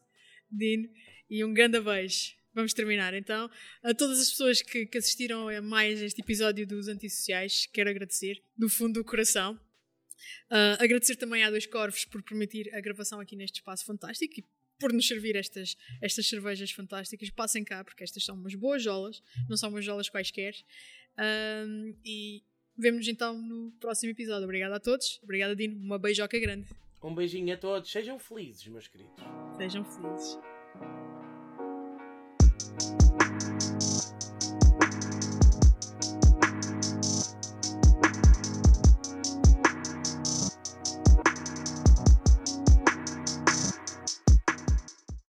Dino, e um grande beijo. Vamos terminar então. A todas as pessoas que, que assistiram a mais este episódio dos Antissociais, quero agradecer, do fundo do coração. Uh, agradecer também a Dois Corvos por permitir a gravação aqui neste espaço fantástico e por nos servir estas, estas cervejas fantásticas. Passem cá, porque estas são umas boas jolas, não são umas jolas quaisquer. Um, e vemos-nos então no próximo episódio. Obrigada a todos. Obrigada, Dino. Uma beijoca grande. Um beijinho a todos. Sejam felizes, meus queridos. Sejam felizes.